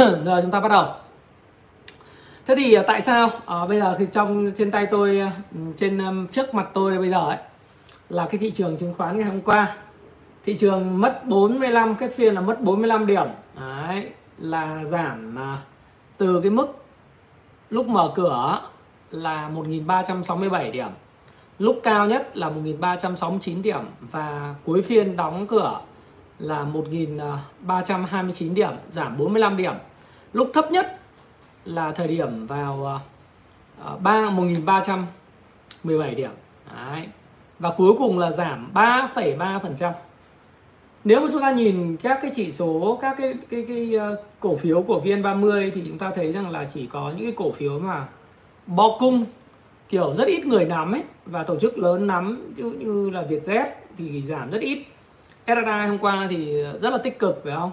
Rồi chúng ta bắt đầu. Thế thì à, tại sao à, bây giờ thì trong trên tay tôi à, ừ, trên trước mặt tôi bây giờ ấy là cái thị trường chứng khoán ngày hôm qua. Thị trường mất 45 cái phiên là mất 45 điểm. Đấy, là giảm à, từ cái mức lúc mở cửa là 1.367 điểm lúc cao nhất là 1.369 điểm và cuối phiên đóng cửa là 1.329 điểm giảm 45 điểm lúc thấp nhất là thời điểm vào uh, 3 1.317 điểm. Đấy. và cuối cùng là giảm 3,3% nếu mà chúng ta nhìn các cái chỉ số các cái cái cái uh, cổ phiếu của VN30 thì chúng ta thấy rằng là chỉ có những cái cổ phiếu mà bo cung kiểu rất ít người nắm ấy và tổ chức lớn nắm như, như là Vietjet thì giảm rất ít. SRI hôm qua thì rất là tích cực phải không?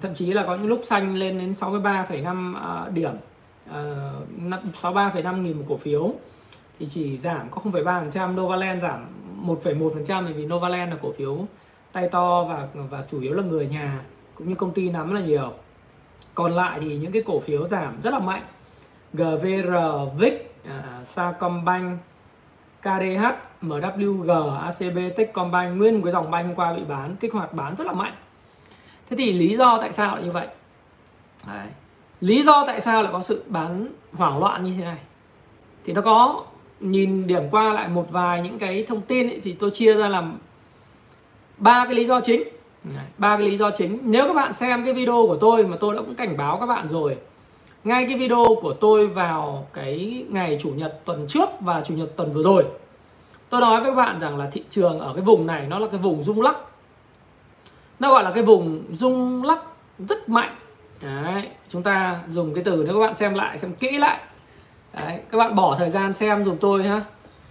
Thậm chí là có những lúc xanh lên đến 63,5 uh, à, điểm à, uh, 63,5 nghìn một cổ phiếu. Thì chỉ giảm có 0,3% Novaland giảm 1,1% vì Novaland là cổ phiếu tay to và và chủ yếu là người nhà cũng như công ty nắm là nhiều. Còn lại thì những cái cổ phiếu giảm rất là mạnh. GVR, VIC, uh, Sacombank, KDH, MWG, ACB, Techcombank nguyên một cái dòng banh qua bị bán kích hoạt bán rất là mạnh thế thì lý do tại sao lại như vậy? Đấy. lý do tại sao lại có sự bán hoảng loạn như thế này? Thì nó có nhìn điểm qua lại một vài những cái thông tin ấy, thì tôi chia ra làm ba cái lý do chính. Ba cái lý do chính. Nếu các bạn xem cái video của tôi mà tôi đã cũng cảnh báo các bạn rồi ngay cái video của tôi vào cái ngày chủ nhật tuần trước và chủ nhật tuần vừa rồi tôi nói với các bạn rằng là thị trường ở cái vùng này nó là cái vùng rung lắc nó gọi là cái vùng rung lắc rất mạnh. Đấy, chúng ta dùng cái từ nếu các bạn xem lại xem kỹ lại. Đấy, các bạn bỏ thời gian xem dùng tôi ha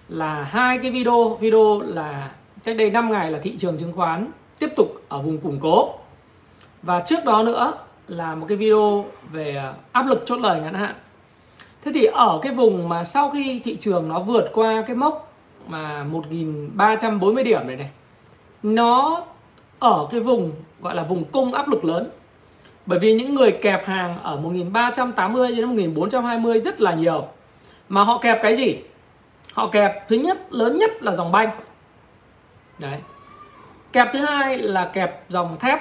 là hai cái video video là cách đây 5 ngày là thị trường chứng khoán tiếp tục ở vùng củng cố. Và trước đó nữa là một cái video về à, áp lực chốt lời ngắn hạn. Thế thì ở cái vùng mà sau khi thị trường nó vượt qua cái mốc mà 1.340 điểm này này nó ở cái vùng gọi là vùng cung áp lực lớn. Bởi vì những người kẹp hàng ở 1380 đến 1420 rất là nhiều. Mà họ kẹp cái gì? Họ kẹp thứ nhất lớn nhất là dòng banh. Đấy. Kẹp thứ hai là kẹp dòng thép.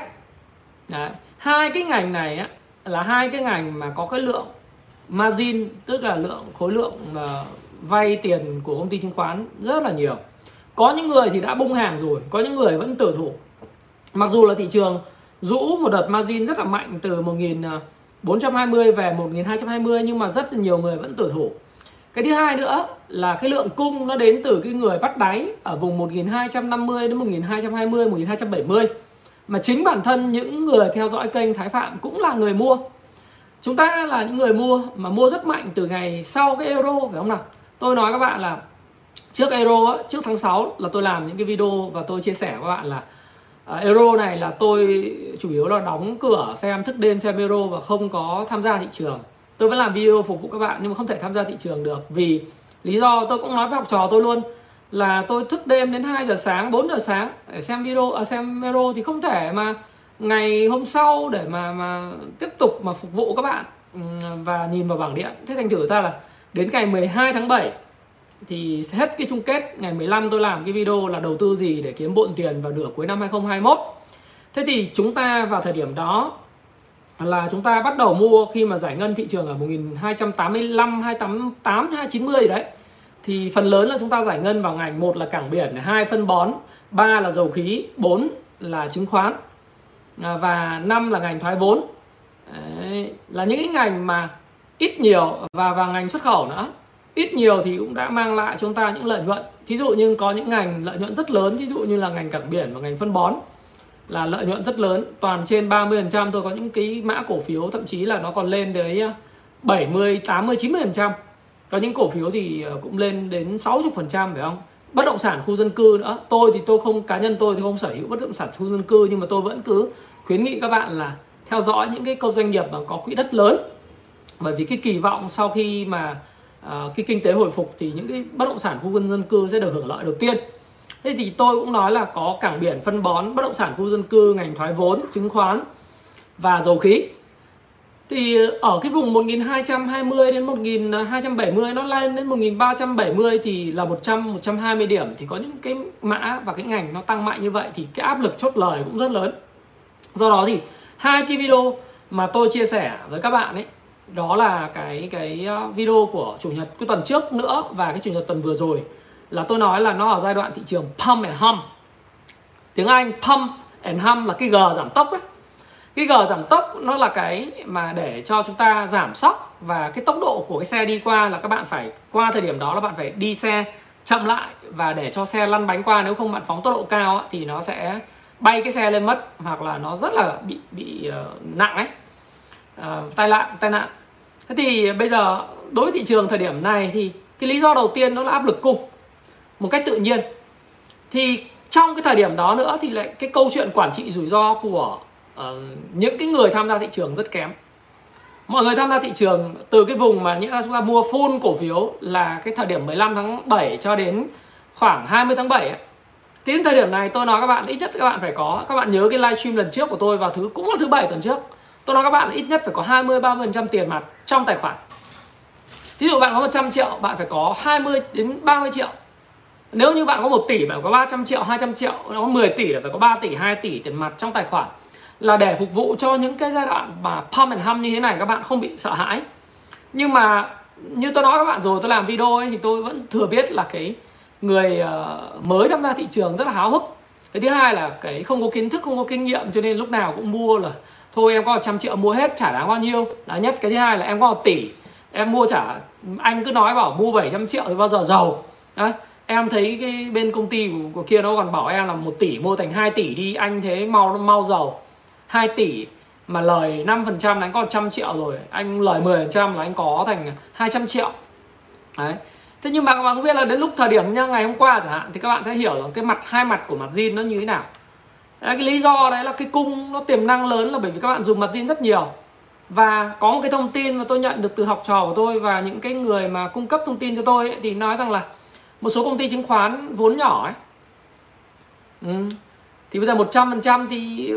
Đấy. hai cái ngành này á, là hai cái ngành mà có cái lượng margin tức là lượng khối lượng uh, vay tiền của công ty chứng khoán rất là nhiều. Có những người thì đã bung hàng rồi có những người vẫn tử thủ mặc dù là thị trường rũ một đợt margin rất là mạnh từ 1420 à, về 1220 nhưng mà rất là nhiều người vẫn tử thủ. Cái thứ hai nữa là cái lượng cung nó đến từ cái người bắt đáy ở vùng 1250 đến 1220 1270 mà chính bản thân những người theo dõi kênh Thái Phạm cũng là người mua. Chúng ta là những người mua mà mua rất mạnh từ ngày sau cái euro, phải không nào? Tôi nói các bạn là trước euro trước tháng 6 là tôi làm những cái video và tôi chia sẻ với các bạn là À, euro này là tôi chủ yếu là đóng cửa xem thức đêm xem euro và không có tham gia thị trường. Tôi vẫn làm video phục vụ các bạn nhưng mà không thể tham gia thị trường được vì lý do tôi cũng nói với học trò tôi luôn là tôi thức đêm đến 2 giờ sáng 4 giờ sáng để xem video à, xem euro thì không thể mà ngày hôm sau để mà mà tiếp tục mà phục vụ các bạn. Và nhìn vào bảng điện. Thế thành thử ra là đến ngày 12 tháng 7 thì hết cái chung kết ngày 15 tôi làm cái video là đầu tư gì để kiếm bộn tiền vào nửa cuối năm 2021 thế thì chúng ta vào thời điểm đó là chúng ta bắt đầu mua khi mà giải ngân thị trường ở 1285 288 290 đấy. Thì phần lớn là chúng ta giải ngân vào ngành một là cảng biển hai phân bón ba là dầu khí bốn là chứng khoán à, và năm là ngành thoái vốn. Đấy, là những cái ngành mà ít nhiều và và ngành xuất khẩu nữa ít nhiều thì cũng đã mang lại cho chúng ta những lợi nhuận. Thí dụ như có những ngành lợi nhuận rất lớn, thí dụ như là ngành cảng biển và ngành phân bón là lợi nhuận rất lớn, toàn trên 30% tôi có những cái mã cổ phiếu, thậm chí là nó còn lên đến 70 80 90% có những cổ phiếu thì à, cũng lên đến 60% phải không? Bất động sản khu dân cư nữa. Tôi thì tôi không, cá nhân tôi thì không sở hữu bất động sản khu dân cư, nhưng mà tôi vẫn cứ khuyến nghị các bạn là theo dõi những cái câu doanh nghiệp mà có quỹ đất lớn. Bởi vì cái kỳ vọng sau khi mà uh, cái kinh tế hồi phục thì những cái bất động sản khu dân cư sẽ được hưởng lợi đầu tiên. Thế thì tôi cũng nói là có cảng biển phân bón bất động sản khu dân cư ngành thoái vốn chứng khoán và dầu khí. Thì ở cái vùng 1220 đến 1270 nó lên đến 1370 thì là 100 120 điểm. Thì có những cái mã và cái ngành nó tăng mạnh như vậy thì cái áp lực chốt lời cũng rất lớn. Do đó thì hai cái video mà tôi chia sẻ với các bạn ấy đó là cái cái ờ, video của chủ nhật cái tuần trước nữa và cái chủ nhật tuần vừa rồi. Là tôi nói là nó ở giai đoạn thị trường pump and hum. Tiếng Anh pump and hum là cái g giảm tốc ấy. Cái g giảm tốc nó là cái mà để cho chúng ta giảm sóc và cái tốc độ của cái xe đi qua là các bạn phải qua thời điểm đó là bạn phải đi xe chậm lại và để cho xe lăn bánh qua. Nếu không bạn phóng tốc độ cao thì nó sẽ bay cái xe lên mất hoặc là nó rất là bị bị uh, nặng ấy. Uh, tai nạn tai nạn thế thì bây giờ đối với thị trường thời điểm này thì cái lý do đầu tiên đó là áp lực cung một cách tự nhiên. Thì trong cái thời điểm đó nữa thì lại cái câu chuyện quản trị rủi ro của uh, những cái người tham gia thị trường rất kém. Mọi người tham gia thị trường từ cái vùng mà những chúng ta mua full cổ phiếu là cái thời điểm 15 tháng 7 cho đến khoảng 20 tháng 7 ấy. Thì đến thời điểm này tôi nói các bạn ít nhất các bạn phải có các bạn nhớ cái livestream lần trước của tôi vào thứ cũng là thứ bảy tuần trước tôi nói các bạn, ít nhất phải có 20 30% tiền mặt trong tài khoản. Ví dụ bạn có 100 triệu, bạn phải có 20 đến 30 triệu. Nếu như bạn có 1 tỷ bạn có 300 triệu 200 triệu, nó có 10 tỷ là phải có 3 tỷ 2 tỷ tiền mặt trong tài khoản là để phục vụ cho những cái giai đoạn mà pump and hum như thế này, các bạn không bị sợ hãi. Nhưng mà như tôi nói các bạn rồi, tôi làm video ấy, thì tôi vẫn thừa biết là cái người ờ, mới tham gia thị trường rất là háo hức. Cái thứ hai là cái không có kiến thức, không có kinh nghiệm, cho nên lúc nào cũng mua là thôi em có 100 triệu mua hết trả đáng bao nhiêu. Là nhất cái thứ hai là em có 1 tỷ. Em mua trả anh cứ nói bảo mua 700 triệu thì bao giờ giàu? Đấy, em thấy cái bên công ty của, của kia nó còn bảo em là 1 tỷ mua thành 2 tỷ đi anh thế mau mau giàu. 2 tỷ mà lời 5% là anh có 100 triệu rồi anh lời 10% là anh có thành 200 triệu. Đấy. Thế nhưng mà các bạn cũng biết là đến lúc thời điểm nha ngày hôm qua chẳng hạn thì các bạn sẽ hiểu rằng cái mặt hai mặt của mặt zin nó như thế nào đấy, cái lý do đấy là cái cung nó tiềm năng lớn là bởi vì các bạn dùng mặt zin rất nhiều. Và có một cái thông tin mà tôi nhận được từ học trò của tôi và những cái người mà cung cấp thông tin cho tôi ấy, thì nói rằng là một số công ty chứng khoán vốn nhỏ ấy ừ, thì bây giờ 100% thì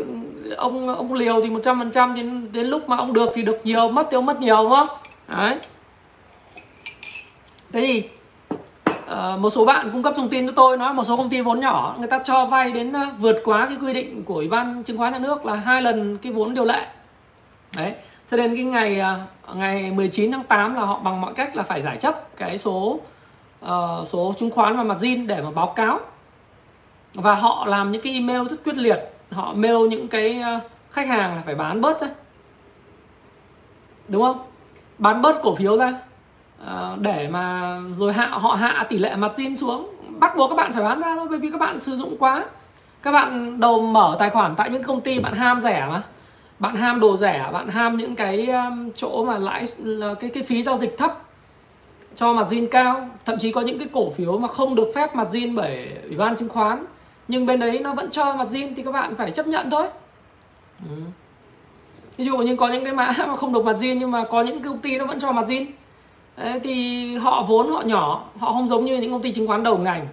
ông ông liều thì 100% đến đến lúc mà ông được thì được nhiều mất thì ông mất nhiều đúng không? Đấy. Thế thì uh, một số bạn cung cấp thông tin cho tôi nói một số công ty vốn nhỏ người ta cho vay đến uh, vượt quá cái quy định của ủy ban chứng khoán nhà nước là hai lần cái vốn điều lệ. Đấy cho nên cái ngày uh, ngày 19 tháng 8 là họ bằng mọi cách là phải giải chấp cái số uh, số chứng khoán và mặt zin để mà báo cáo. Và họ làm những cái email rất quyết liệt họ mail những cái khách hàng là phải bán bớt ra đúng không? Bán bớt cổ phiếu ra. Ờ, để mà rồi hạ, họ hạ tỷ lệ mặt zin xuống, bắt buộc các bạn phải bán ra thôi, bởi vì các bạn sử dụng quá. Các bạn đầu mở tài khoản tại những công ty bạn ham rẻ mà. Bạn ham đồ rẻ, bạn ham những cái um, chỗ mà lãi cái cái phí giao dịch thấp, cho mặt zin cao. Thậm chí có những cái cổ phiếu mà không được phép mặt zin bởi ủy ban chứng khoán. Nhưng bên đấy nó vẫn cho mặt zin thì các bạn phải chấp nhận thôi. Ừ. ví dụ như có những cái mã mà không được mặt zin nhưng mà có những công ty nó vẫn cho mặt zin đấy, thì họ vốn họ nhỏ họ không giống như những công ty chứng khoán đầu ngành.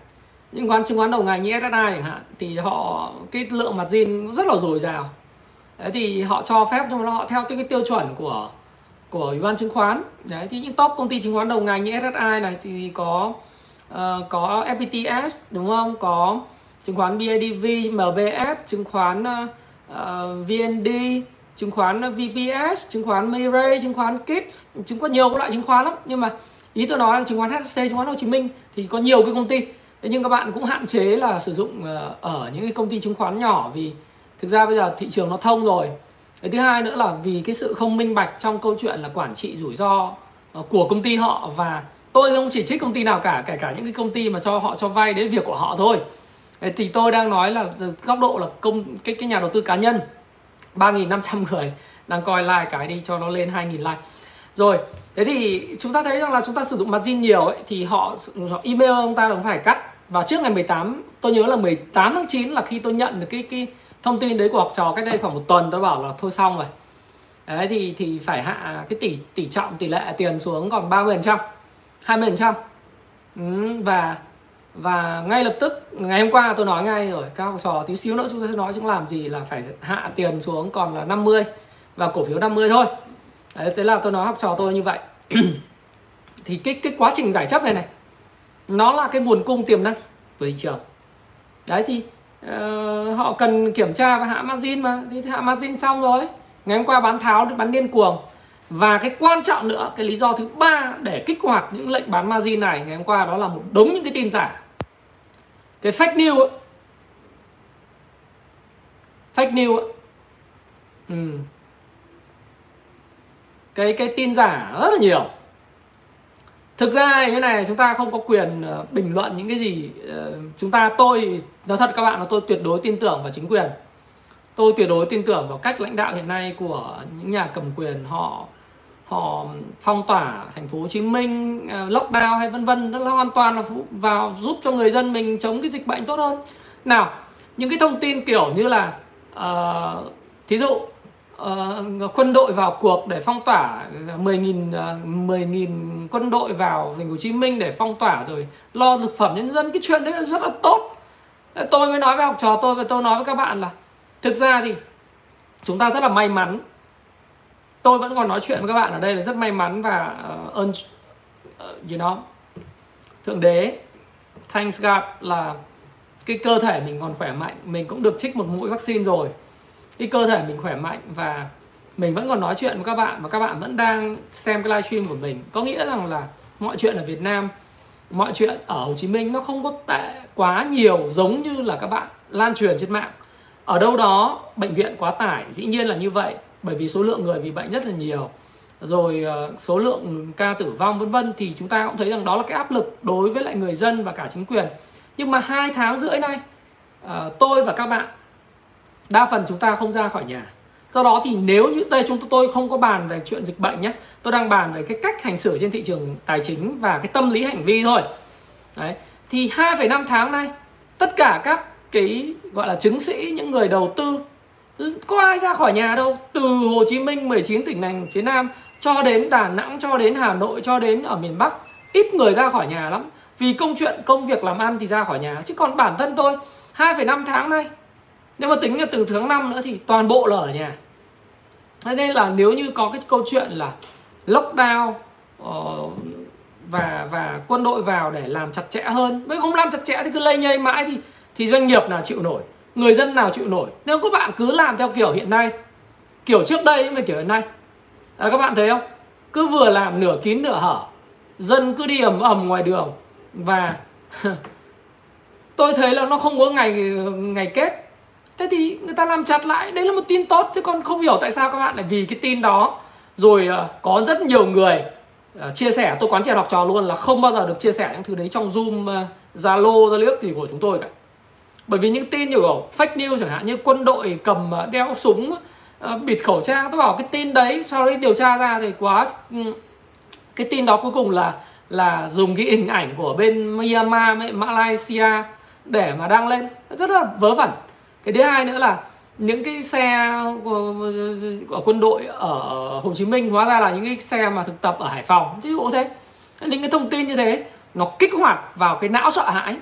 Những quán chứng khoán đầu ngành như SSI chẳng hạn thì họ cái lượng mặt zin rất là dồi dào. Đấy thì họ cho phép nhưng mà họ theo cái tiêu chuẩn của của ủy ban chứng khoán. Đấy thì những top công ty chứng khoán đầu ngành như SSI này thì có uh, có FPTS đúng không? Có chứng khoán BIDV, MBS, chứng khoán ờ, ờ, uh, VND, khoán ờ, VPS, chứng khoán Mirai, chứng khoán Kids, chứng có nhiều các loại chứng khoán lắm. Nhưng mà ý tôi nói là chứng khoán HSC, chứng khoán Hồ Chí Minh thì có nhiều cái công ty. Nhưng các bạn cũng hạn chế là sử dụng ờ, ở những cái công ty chứng khoán nhỏ vì thực ra bây giờ thị trường nó thông rồi. Cái thứ hai nữa là vì cái sự không minh bạch trong câu chuyện là quản trị rủi ro ờ, của công ty họ. Và tôi không chỉ trích công ty nào cả kể cả những cái công ty mà cho họ cho vay đến việc của họ thôi. Thì tôi đang nói là góc độ là công cái cái nhà đầu tư cá nhân. 3.500 người đang coi like cái đi cho nó lên 2.000 like. Rồi thế thì chúng ta thấy rằng là chúng ta sử dụng margin nhiều ấy thì họ, họ email ông ta cũng phải cắt. Và trước ngày 18 tôi nhớ là 18 tháng 9 là khi tôi nhận được cái cái thông tin đấy của học trò cách đây khoảng một tuần tôi bảo là thôi xong rồi. Đấy thì thì phải hạ cái tỷ tỷ trọng tỷ lệ tiền xuống còn 30 phần trăm 20 phần trăm. Ừ, và và ngay lập tức ngày hôm qua tôi nói ngay rồi các học trò tí xíu nữa chúng ta sẽ nói chúng làm gì là phải hạ tiền xuống còn là 50 và cổ phiếu 50 thôi. Đấy, thế là tôi nói học trò tôi như vậy. Thì cái cái quá trình giải chấp này này nó là cái nguồn cung tiềm năng của thị trường. Đấy thì uh, họ cần kiểm tra và hạ margin mà thì hạ margin xong rồi ngày hôm qua bán tháo bán điên cuồng. Và cái quan trọng nữa cái lý do thứ ba để kích hoạt những lệnh bán margin này ngày hôm qua đó là một đống những cái tin giả cái fake news ấy. fake news ấy. Ừ. cái cái tin giả rất là nhiều thực ra như này, chúng ta không có quyền ờ, bình luận những cái gì ờ, chúng ta, tôi, nói thật các bạn là tôi tuyệt đối tin tưởng vào chính quyền tôi tuyệt đối tin tưởng vào cách lãnh đạo hiện nay của những nhà cầm quyền, họ họ phong tỏa thành phố Hồ Chí Minh ờ, lockdown hay vân vân đó là hoàn toàn là vào giúp cho người dân mình chống cái dịch bệnh tốt hơn. Nào những cái thông tin kiểu như là uh, thí dụ uh, quân đội vào cuộc để phong tỏa 10.000 uh, 10.000 quân đội vào thành phố Hồ Chí Minh để phong tỏa rồi lo thực phẩm nhân dân cái chuyện đấy là rất là tốt. Tôi mới nói với học trò tôi và tôi nói với các bạn là thực ra thì chúng ta rất là may mắn tôi vẫn còn nói chuyện với các bạn ở đây là rất may mắn và uh, ơn uh, you know thượng đế thanks God là cái cơ thể mình còn khỏe mạnh. Mình cũng được trích một mũi vaccine rồi. Cái cơ thể mình khỏe mạnh và mình vẫn còn nói chuyện với các bạn và các bạn vẫn đang xem cái livestream của mình. Có nghĩa rằng là mọi chuyện ở Việt Nam mọi chuyện ở Hồ Chí Minh nó không có tệ quá nhiều giống như là các bạn lan truyền trên mạng. Ở đâu đó bệnh viện quá tải dĩ nhiên là như vậy bởi vì số lượng người bị bệnh rất là nhiều. Rồi ờ, số lượng ca tử vong vân vân thì chúng ta cũng thấy rằng đó là cái áp lực đối với lại người dân và cả chính quyền. Nhưng mà hai tháng rưỡi nay ờ, tôi và các bạn đa phần chúng ta không ra khỏi nhà. Do đó thì nếu như đây chúng tôi không có bàn về chuyện dịch bệnh nhé tôi đang bàn về cái cách hành xử trên thị trường tài chính và cái tâm lý hành vi thôi. Đấy thì 2,5 tháng nay tất cả các cái gọi là chứng sĩ những người đầu tư có ai ra khỏi nhà đâu. Từ Hồ Chí Minh 19 tỉnh thành phía Nam cho đến Đà Nẵng cho đến Hà Nội cho đến ở miền Bắc ít người ra khỏi nhà lắm. Vì công chuyện công việc làm ăn thì ra khỏi nhà. Chứ còn bản thân tôi 2,5 tháng nay nếu mà tính là từ tháng 5 nữa thì toàn bộ là ở nhà. Thế nên là nếu như có cái câu chuyện là lockdown uh, và và quân đội vào để làm chặt chẽ hơn nếu không làm chặt chẽ thì cứ lây nhây mãi thì thì doanh nghiệp nào chịu nổi người dân nào chịu nổi. Nếu các bạn cứ làm theo kiểu hiện nay kiểu trước đây mà kiểu hiện nay. À, các bạn thấy không? Cứ vừa làm nửa kín nửa hở dân cứ đi ầm ầm ngoài đường và tôi thấy là nó không có ngày ngày kết. Thế thì người ta làm chặt lại đấy là một tin tốt chứ còn không hiểu tại sao các bạn lại vì cái tin đó. Rồi à, có rất nhiều người à, chia sẻ tôi quán triệt học trò luôn là không bao giờ được chia sẻ những thứ đấy trong zoom à, zalo ra liếc gì của chúng tôi cả bởi vì những tin như kiểu fake news chẳng hạn, như quân đội cầm ờ, đeo súng ờ, bịt khẩu trang, tôi bảo cái tin đấy, sau đấy điều tra ra thì quá ừ, cái tin đó cuối cùng là là dùng cái hình ảnh của bên Myanmar Malaysia để mà đăng lên. Rất là vớ vẩn. Cái thứ hai nữa là những cái xe của quân đội ở Hồ Chí Minh, hóa ra là những cái xe mà thực tập ở Hải Phòng, ví dụ thế. Những cái thông tin như thế, nó kích hoạt vào cái não sợ hãi.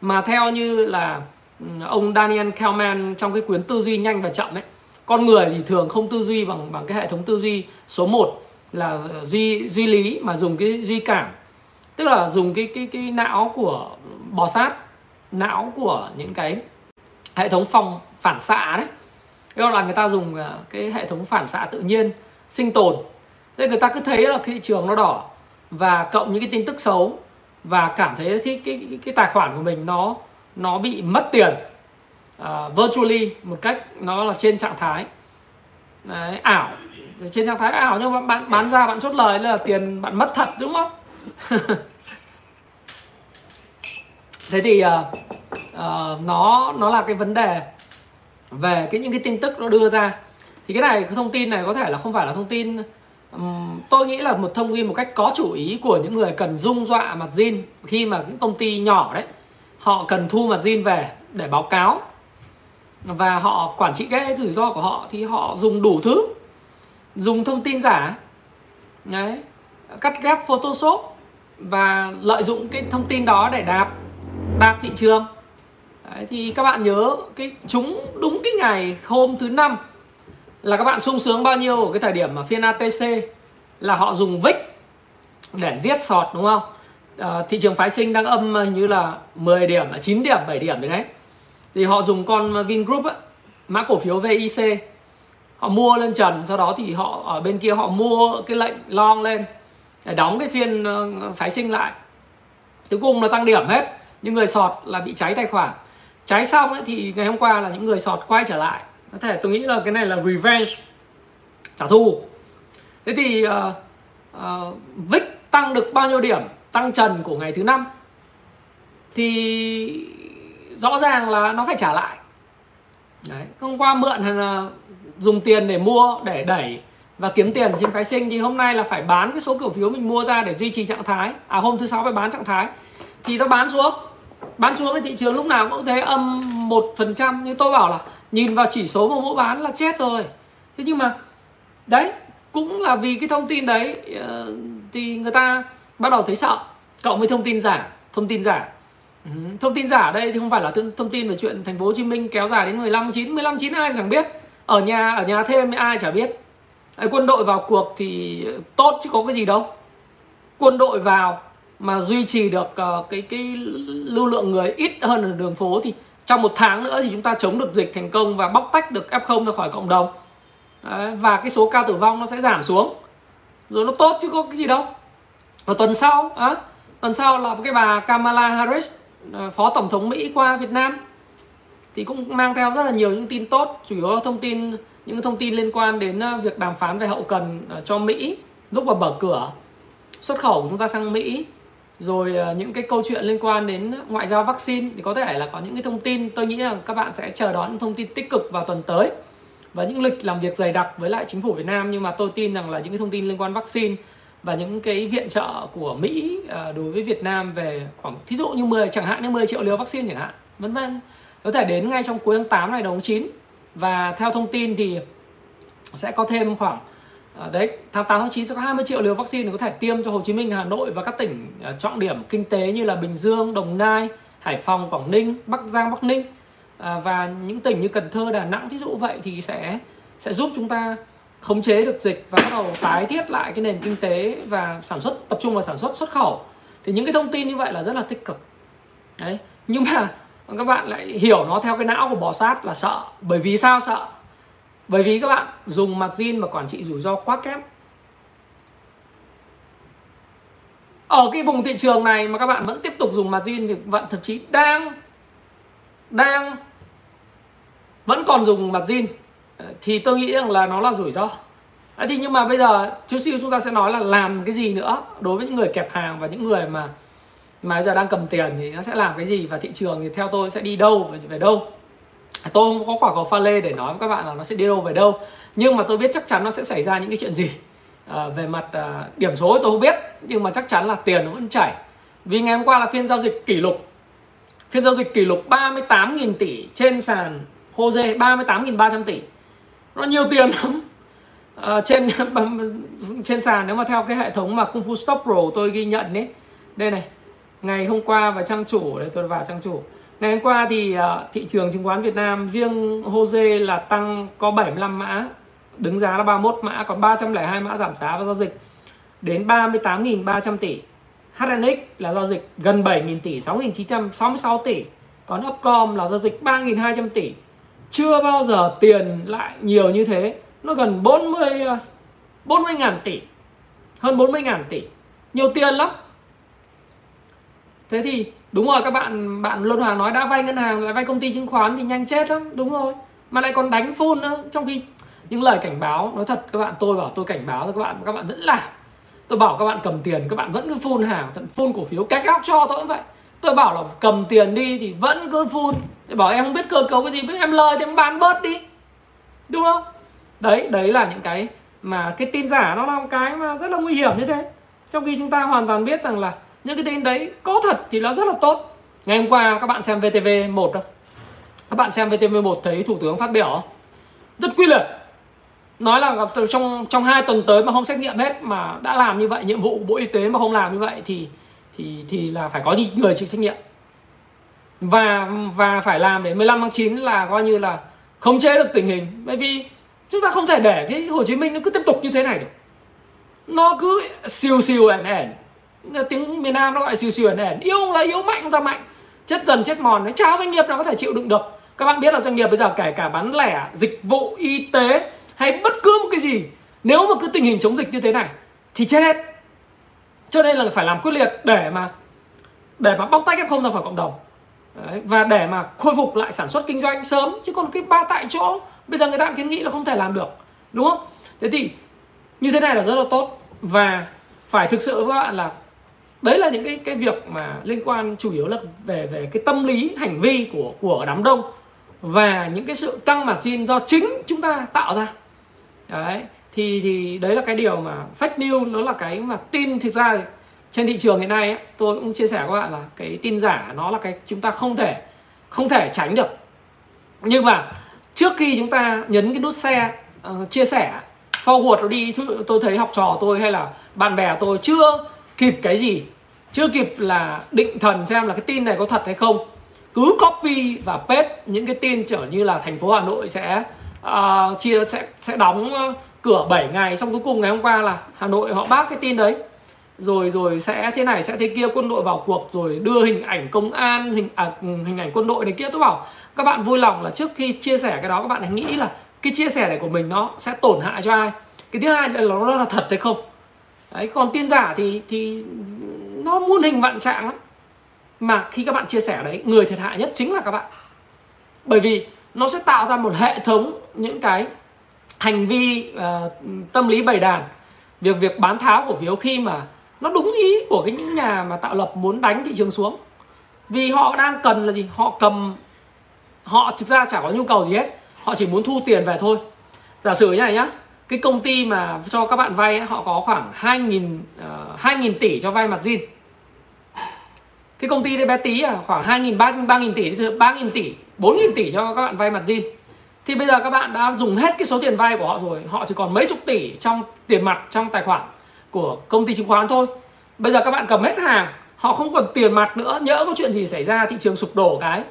Mà theo như là Ừ, ông Daniel Kahneman trong cái quyển tư duy nhanh và chậm ấy con người thì thường không tư duy bằng bằng cái hệ thống tư duy số 1 là duy duy lý mà dùng cái duy cảm. Tức là dùng cái cái cái não của bò sát não của những cái hệ thống phòng phản xạ đấy. Đó là người ta dùng à, cái hệ thống phản xạ tự nhiên sinh tồn. Nên người ta cứ thấy là thị trường nó đỏ và cộng những cái tin tức xấu và cảm thấy cái cái, cái tài khoản của mình nó nó bị mất tiền uh, virtually một cách nó là trên trạng thái. Đấy, ảo. Trên trạng thái ảo nhưng mà bạn bán ra bạn chốt lời là tiền bạn mất thật đúng không? Thế thì uh, uh, nó nó là cái vấn đề về cái những cái tin tức nó đưa ra. Thì cái này cái thông tin này có thể là không phải là thông tin um, tôi nghĩ là một thông tin một cách có chủ ý của những người cần dung dọa mặt zin khi mà những công ty nhỏ đấy họ cần thu mặt zin về để báo cáo. Và họ quản trị cái rủi ro của họ thì họ dùng đủ thứ. Dùng thông tin giả. Đấy. Cắt ghép photoshop và lợi dụng cái thông tin đó để đạp đạp thị trường. Đấy, thì các bạn nhớ cái chúng đúng cái ngày hôm thứ năm là các bạn sung sướng bao nhiêu ở cái thời điểm mà phiên ATC là họ dùng vích để giết sọt đúng không? À, thị trường phái sinh đang âm ờ, như là 10 điểm à, 9 điểm 7 điểm đấy đấy. Thì họ dùng con Vingroup á, mã cổ phiếu VIC họ mua lên trần sau đó thì họ ở bên kia họ mua cái lệnh long lên để đóng cái phiên ờ, phái sinh lại. Cuối cùng là tăng điểm hết những người sọt là bị cháy tài khoản. Cháy xong ấy, thì ngày hôm qua là những người sọt quay trở lại. Có thể tôi nghĩ là cái này là revenge trả thù. Thế thì uh, uh, vic tăng được bao nhiêu điểm? Tăng trần của ngày thứ năm, thì rõ ràng là nó phải trả lại. Đấy. hôm qua mượn hay là dùng tiền để mua, để đẩy và kiếm tiền trên phái sinh, thì hôm nay là phải bán cái số cổ phiếu mình mua ra để duy trì trạng thái. À hôm thứ sáu phải bán trạng thái. Thì nó bán xuống. Bán xuống thì thị trường lúc nào cũng thế âm một phần trăm như tôi bảo là nhìn vào chỉ số mà mua bán là chết rồi. Thế nhưng mà, đấy, cũng là vì cái thông tin đấy ờ, thì người ta bắt đầu thấy sợ. Cộng với thông tin giả thông tin giả. Ừ, thông tin giả đây thì không phải là thông tin về chuyện thành phố Hồ Chí Minh kéo dài đến 15 9 15 9 ai chẳng biết. Ở nhà ở nhà thêm ai chả biết. Quân đội vào cuộc thì tốt chứ có cái gì đâu. Quân đội vào mà duy trì được uh, cái cái lưu lượng người ít hơn ở đường phố thì trong một tháng nữa thì chúng ta chống được dịch thành công và bóc tách được F0 ra khỏi cộng đồng. Đấy, và cái số ca tử vong nó sẽ giảm xuống. Rồi nó tốt chứ có cái gì đâu và tuần sau, á, tuần sau là cái bà Kamala Harris ờ, phó tổng thống Mỹ qua Việt Nam. Thì cũng mang theo rất là nhiều những tin tốt, chủ yếu là thông tin, những thông tin liên quan đến ờ, việc đàm phán về hậu cần ờ, cho Mỹ lúc mà mở cửa, xuất khẩu của chúng ta sang Mỹ. Rồi những cái câu chuyện liên quan đến ngoại giao vaccine thì có thể là có những cái thông tin. Tôi nghĩ là các bạn sẽ chờ đón những thông tin tích cực vào tuần tới. Và những lịch làm việc dày đặc với lại chính phủ Việt Nam. Nhưng mà tôi tin rằng là những cái thông tin liên quan vaccine và những cái viện trợ của Mỹ à, đối với Việt Nam về khoảng thí dụ như 10 chẳng hạn như 10 triệu liều vaccine chẳng hạn vân vân. Có thể đến ngay trong cuối tháng 8 này đầu tháng 9 và theo thông tin thì sẽ có thêm khoảng à, đấy tháng 8 tháng 9 sẽ có 20 triệu liều vaccine có thể tiêm cho Hồ Chí Minh, Hà Nội và các tỉnh à, trọng điểm kinh tế như là Bình Dương, Đồng Nai, Hải Phòng, Quảng Ninh, Bắc Giang, Bắc Ninh. Và những tỉnh như Cần Thơ, Đà Nẵng thí dụ vậy thì sẽ sẽ giúp chúng ta khống chế được dịch và bắt đầu tái thiết lại cái nền kinh tế và sản xuất, tập trung vào sản xuất xuất khẩu. Thì những cái thông tin như vậy là rất là tích cực. Đấy. Nhưng mà các bạn lại hiểu nó theo cái não của bò sát là sợ. Bởi vì sao sợ? Bởi vì các bạn dùng mặt zin mà quản trị rủi ro quá kém. Ở cái vùng thị trường này mà các bạn vẫn tiếp tục dùng margin thì vẫn thậm chí đang đang vẫn còn dùng margin Ờ, thì tôi nghĩ rằng là nó là rủi ro. À, thì nhưng mà bây giờ chút xíu chúng ta sẽ nói là làm cái gì nữa đối với những người kẹp hàng và những người mà mà bây giờ đang cầm tiền thì nó sẽ làm cái gì và thị trường thì theo tôi sẽ đi đâu về, về đâu. À, tôi không có quả cầu pha lê để nói với các bạn là nó sẽ đi đâu về đâu. Nhưng mà tôi biết chắc chắn nó sẽ xảy ra những cái chuyện gì. À, về mặt à, điểm số tôi không biết nhưng mà chắc chắn là tiền nó vẫn chảy. Vì ngày hôm qua là phiên giao dịch kỷ lục. Phiên giao dịch kỷ lục 38.000 tỷ trên sàn Hose 38.300 tỷ nó nhiều tiền lắm à, trên trên sàn nếu mà theo cái hệ thống mà Kung Fu Stop Pro tôi ghi nhận đấy đây này ngày hôm qua và trang chủ đây tôi vào trang chủ Ngày hôm qua thì uh, thị trường chứng khoán Việt Nam riêng HOSE là tăng có 75 mã, đứng giá là 31 mã, còn 302 mã giảm giá và giao dịch đến 38.300 tỷ. HNX là giao dịch gần 7.000 tỷ, 6.966 tỷ. Còn Upcom là giao dịch 3.200 tỷ. Chưa bao giờ tiền lại nhiều như thế. Nó gần 40 40 à, ngàn tỷ. Hơn 40 ngàn tỷ. Nhiều tiền lắm. Thế thì, đúng rồi, các bạn bạn luân hoàng nói đã vay ngân hàng, lại vay công ty chứng khoán thì nhanh chết lắm đúng rồi mà lại còn đánh phun nữa trong khi những lời cảnh báo, nói thật, các bạn, tôi bảo tôi cảnh báo các bạn các bạn vẫn làm tôi bảo các bạn cầm tiền, các bạn vẫn cứ phun hàng, thậm phun cổ phiếu, cái góc cho tôi cũng vậy tôi bảo là cầm tiền đi thì vẫn cứ phun để bảo em không biết cơ cấu cái gì, biết em lời thì em bán bớt đi. Đúng không? Đấy đấy là những cái mà cái tin giả nó là một cái mà rất là nguy hiểm như thế. Trong khi chúng ta hoàn toàn biết rằng là những cái tin đấy có thật thì nó rất là tốt. Ngày hôm qua các bạn xem VTV 1 đâu. Các bạn xem VTV 1 thấy thủ tướng phát biểu. Rất quy luật. Nói là trong trong hai tuần tới mà không xét nghiệm hết mà đã làm như vậy, nhiệm vụ của bộ y tế mà không làm như vậy thì thì thì là phải có đi người chịu trách nhiệm. Và và phải làm đến 15 tháng 9 là coi như là không chế được tình hình. Bởi vì chúng ta không thể để cái Hồ Chí Minh nó cứ tiếp tục như thế này được. Nó cứ siêu siêu ẻn ẻn. Tiếng miền Nam nó gọi siêu siêu ẻn ẻn. Yếu là yếu mạnh ra mạnh. Chết dần chết mòn nó chả doanh nghiệp nào có thể chịu đựng được. Các bạn biết là doanh nghiệp bây giờ kể cả bán lẻ, dịch vụ, y tế hay bất cứ một cái gì, nếu mà cứ tình hình chống dịch như thế này, thì chết hết cho nên là phải làm quyết liệt để mà để mà bóc tách f không ra khỏi cộng đồng. Đấy, và để mà khôi phục lại sản xuất kinh doanh sớm chứ còn cái ba tại chỗ bây giờ người ta kiến nghị là không thể làm được đúng không? Thế thì như thế này là rất là tốt và phải thực sự với các bạn là đấy là những cái cái việc mà liên quan chủ yếu là về về cái tâm lý hành vi của của đám đông và những cái sự tăng xin do chính chúng ta tạo ra. Đấy thì thì đấy là cái điều mà fake news nó là cái mà tin thực ra trên thị trường hiện nay ấy, tôi cũng chia sẻ với các bạn là cái tin giả nó là cái chúng ta không thể không thể tránh được. Nhưng mà trước khi chúng ta nhấn cái nút xe uh, ờ, chia sẻ forward nó đi tôi thấy học trò tôi hay là bạn bè tôi chưa kịp cái gì chưa kịp là định thần xem là cái tin này có thật hay không cứ copy và paste những cái tin trở như là thành phố Hà Nội sẽ Ờ, uh, chia sẽ sẽ đóng ờ, cửa 7 ngày xong cuối cùng ngày hôm qua là Hà Nội họ bác cái tin đấy. Rồi rồi sẽ thế này sẽ thế kia quân đội vào cuộc rồi đưa hình ảnh công an hình à, ừ, hình ảnh quân đội này kia. Tôi bảo các bạn vui lòng là trước khi chia sẻ cái đó các bạn hãy nghĩ là cái chia sẻ này của mình nó sẽ tổn hại cho ai. Cái thứ hai là nó là thật hay không? Đấy còn tin giả thì thì nó muôn hình vạn trạng lắm. Mà khi các bạn chia sẻ đấy người thiệt hại nhất chính là các bạn. Bởi vì nó sẽ tạo ra một hệ thống những cái hành vi uh, tâm lý bầy đàn. Việc việc bán tháo cổ phiếu khi mà nó đúng ý của cái những nhà mà tạo lập muốn đánh thị trường xuống. Vì họ đang cần là gì? Họ cầm họ thực ra chả có nhu cầu gì hết. Họ chỉ muốn thu tiền về thôi. Giả sử như này nhá cái công ty mà cho các bạn vay họ có khoảng 2.000 uh, 2.000 tỷ cho vay mặt zin. Cái công ty đấy bé tí à khoảng 2.000 3.000 tỷ 3.000 tỷ. 4.000 tỷ cho các bạn vay mặt zin. Thì bây giờ các bạn đã dùng hết cái số tiền vay của họ rồi. Họ chỉ còn mấy chục tỷ trong tiền mặt, trong tài khoản của công ty chứng khoán thôi. Bây giờ các bạn cầm hết hàng, họ không còn tiền mặt nữa, nhỡ có chuyện gì xảy ra, thị trường sụp đổ cái,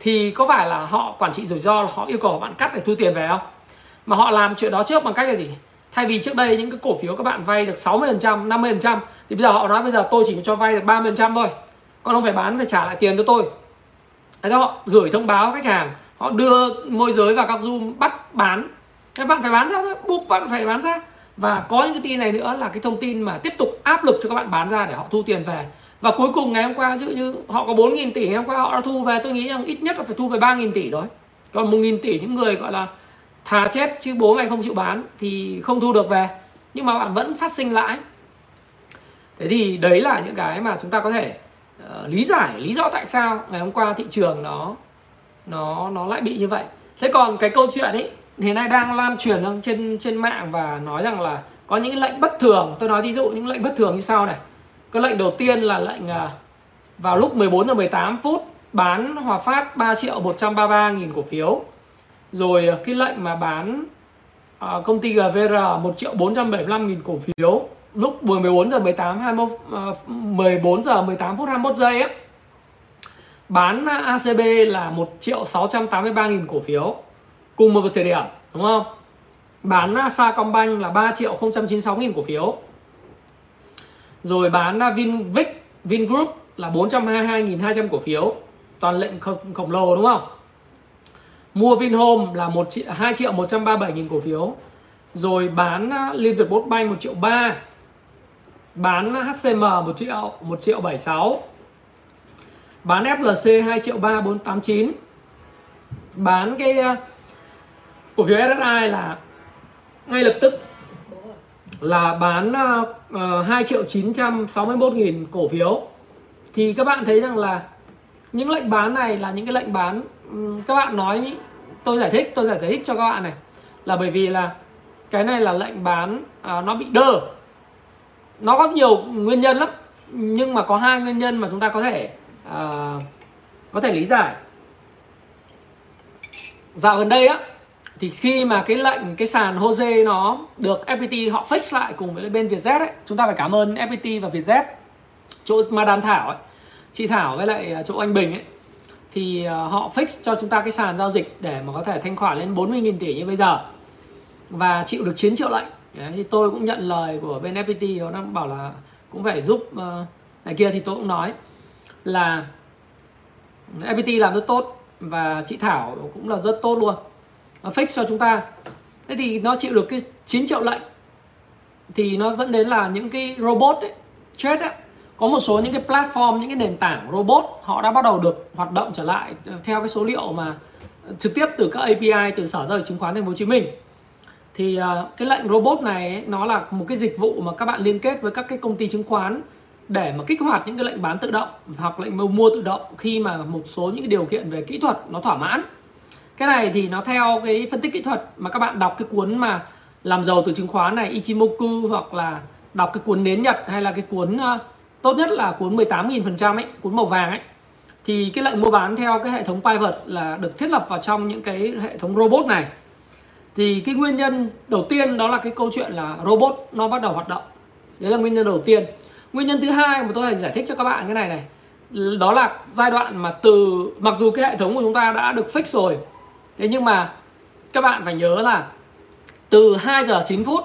thì có phải là họ quản trị rủi ro, họ yêu cầu bạn cắt để thu tiền về không? Mà họ làm chuyện đó trước bằng cách là gì? Thay vì trước đây những cái cổ phiếu các bạn vay được 60% 50% thì bây giờ họ nói bây giờ tôi chỉ cho vay được 30% thôi. Con không phải bán phải trả lại tiền cho tôi. Họ gửi thông báo khách hàng, họ đưa môi giới vào các zoom bắt bán. Các bạn phải bán ra thôi buộc bạn phải bán ra. Và có những cái tin này nữa là cái thông tin mà tiếp tục áp lực cho các bạn bán ra để họ thu tiền về. Và cuối cùng ngày hôm qua, ví dụ như họ có 4.000 tỷ, ngày hôm qua họ đã thu về, tôi nghĩ rằng ít nhất là phải thu về 3.000 tỷ rồi. Còn 1.000 tỷ, những người gọi là thà chết chứ bố mày không chịu bán thì không thu được về. Nhưng mà bạn vẫn phát sinh lãi. Thế thì đấy là những cái mà chúng ta có thể uh, lý giải lý do tại sao ngày hôm qua thị trường nó nó nó lại bị như vậy. Thế còn cái câu chuyện ấy hiện nay đang lan truyền trên trên mạng và nói rằng là có những lệnh bất thường. Tôi nói ví dụ những lệnh bất thường như sau này. Cái lệnh đầu tiên là lệnh uh, vào lúc 14 giờ 18 phút bán Hòa Phát 3 triệu 133 nghìn cổ phiếu. Rồi ờ, cái lệnh mà bán uh, công ty GVR 1 triệu 475 nghìn cổ phiếu lúc 14 giờ 18 20 uh, 14 giờ 18 phút 21 giây ấy, bán ACB là 1 triệu 683 nghìn cổ phiếu cùng một thời điểm đúng không? Bán Sacombank là 3 triệu 096 nghìn cổ phiếu. Rồi bán Vinvic Vingroup là 422.200 cổ phiếu toàn lệnh khổng, khổng lồ đúng không? Mua Vinhome là 1 triệu 2 triệu 137 nghìn cổ phiếu. Rồi bán Liên Việt Bốt Bank 1 triệu 3 bán HCM 1 triệu 1 triệu 76 bán FLC 2 triệu 3 489 bán cái ờ, cổ phiếu SSI là ngay lập tức là bán ờ, ờ, uh, 2 triệu 961 nghìn cổ phiếu. Thì các bạn thấy rằng là những lệnh bán này là những cái lệnh bán các bạn nói tôi giải thích tôi giải thích cho các bạn này. Là bởi vì là cái này là lệnh bán à, nó bị đơ nó có nhiều nguyên nhân lắm nhưng mà có hai nguyên nhân mà chúng ta có thể uh, có thể lý giải. Dạo gần đây á thì khi mà cái lệnh cái sàn Jose nó được FPT họ fix lại cùng với bên Vietjet ấy chúng ta phải cảm ơn FPT và Vietjet. Chỗ Madam Thảo ấy chị Thảo với lại ờ, chỗ anh Bình ấy thì ờ, họ fix cho chúng ta cái sàn giao dịch để mà có thể thanh khoản lên 40.000 tỷ như bây giờ. Và chịu được 9 triệu lệnh. Đấy, thì tôi cũng nhận lời của bên FPT nó bảo là cũng phải giúp uh, này kia thì tôi cũng nói là FPT làm rất tốt và chị Thảo cũng là rất tốt luôn. Nó fix cho chúng ta. Thế thì nó chịu được cái 9 triệu lệnh. Thì nó dẫn đến là những cái robot ấy, trade ấy, có một số những cái platform những cái nền tảng robot họ đã bắt đầu được hoạt động trở lại theo cái số liệu mà trực tiếp từ các API từ sở giao dịch chứng khoán Thành phố Hồ Chí Minh thì uh, cái lệnh robot này ấy, nó là một cái dịch vụ mà các bạn liên kết với các cái công ty chứng khoán để mà kích hoạt những cái lệnh bán tự động hoặc lệnh mua tự động khi mà một số những cái điều kiện về kỹ thuật nó thỏa mãn. Cái này thì nó theo cái phân tích kỹ thuật mà các bạn đọc cái cuốn mà làm giàu từ chứng khoán này Ichimoku hoặc là đọc cái cuốn nến Nhật hay là cái cuốn uh, tốt nhất là cuốn 18.000% ấy cuốn màu vàng ấy. Thì cái lệnh mua bán theo cái hệ thống pivot là được thiết lập vào trong những cái hệ thống robot này thì cái nguyên nhân đầu tiên đó là cái câu chuyện là robot nó bắt đầu hoạt động đấy là nguyên nhân đầu tiên nguyên nhân thứ hai mà tôi phải giải thích cho các bạn cái này này, đó là giai đoạn mà từ, mặc dù cái hệ thống của chúng ta đã được fix rồi, thế nhưng mà các bạn phải nhớ là từ 2 giờ 9 phút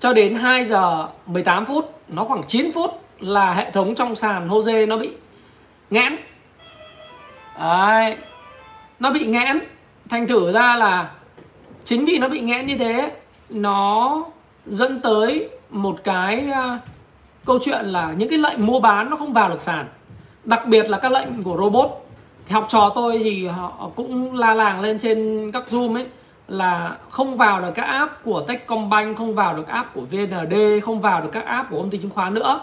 cho đến 2 giờ 18 phút, nó khoảng 9 phút là hệ thống trong sàn Jose nó bị nghẽn Đấy. nó bị nghẽn, thành thử ra là chính vì nó bị nghẽn như thế nó dẫn tới một cái uh, câu chuyện là những cái lệnh mua bán nó không vào được sàn. Đặc biệt là các lệnh của robot. Thì học trò tôi thì họ cũng la làng lên trên các zoom ấy là không vào được các app của Techcombank không vào được app của VND không vào được các app của công ty chứng khoán nữa.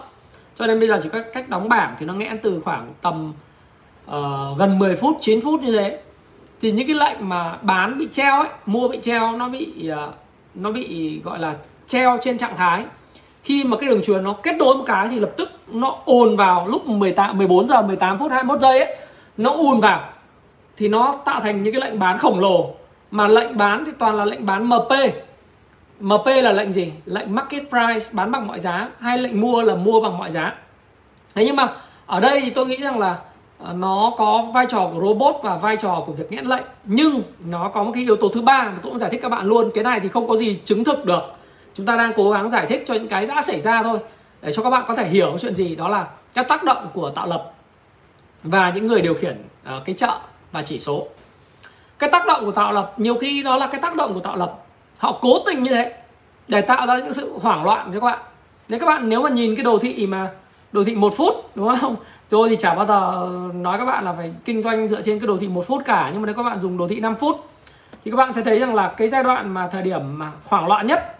Cho nên bây giờ chỉ có cách đóng bảng thì nó nghẽn từ khoảng tầm uh, gần 10 phút 9 phút như thế thì những cái lệnh mà bán bị treo ấy, mua bị treo, nó bị ờ, nó bị, gọi là, treo trên trạng thái. Khi mà cái đường truyền nó kết nối một cái thì lập tức nó ồn vào lúc 18 14 giờ 18 phút 21 giây ấy, nó ùn vào. Thì nó tạo thành những cái lệnh bán khổng lồ. Mà lệnh bán thì toàn là lệnh bán MP MP là lệnh gì? Lệnh market price, bán bằng mọi giá, hay lệnh mua là mua bằng mọi giá. Thế nhưng mà ở đây thì tôi nghĩ rằng là À, nó có vai trò của robot và vai trò của việc nghẽn lệnh nhưng nó có một cái yếu tố thứ ba mà tôi cũng giải thích các bạn luôn cái này thì không có gì chứng thực được. Chúng ta đang cố gắng giải thích cho những cái đã xảy ra thôi để cho các bạn có thể hiểu chuyện gì đó là các tác động của tạo lập và những người điều khiển uh, cái chợ và chỉ số. Cái tác động của tạo lập nhiều khi đó là cái tác động của tạo lập. Họ cố tình như thế để tạo ra những sự hoảng loạn cho các bạn. Nếu các bạn nếu mà nhìn cái đồ thị mà đồ thị một phút đúng không? Tôi thì chả bao giờ nói các bạn là phải kinh doanh dựa trên cái đồ thị một phút cả. Nhưng mà nếu các bạn dùng đồ thị 5 phút thì các bạn sẽ thấy rằng là cái giai đoạn mà thời điểm mà hoảng loạn nhất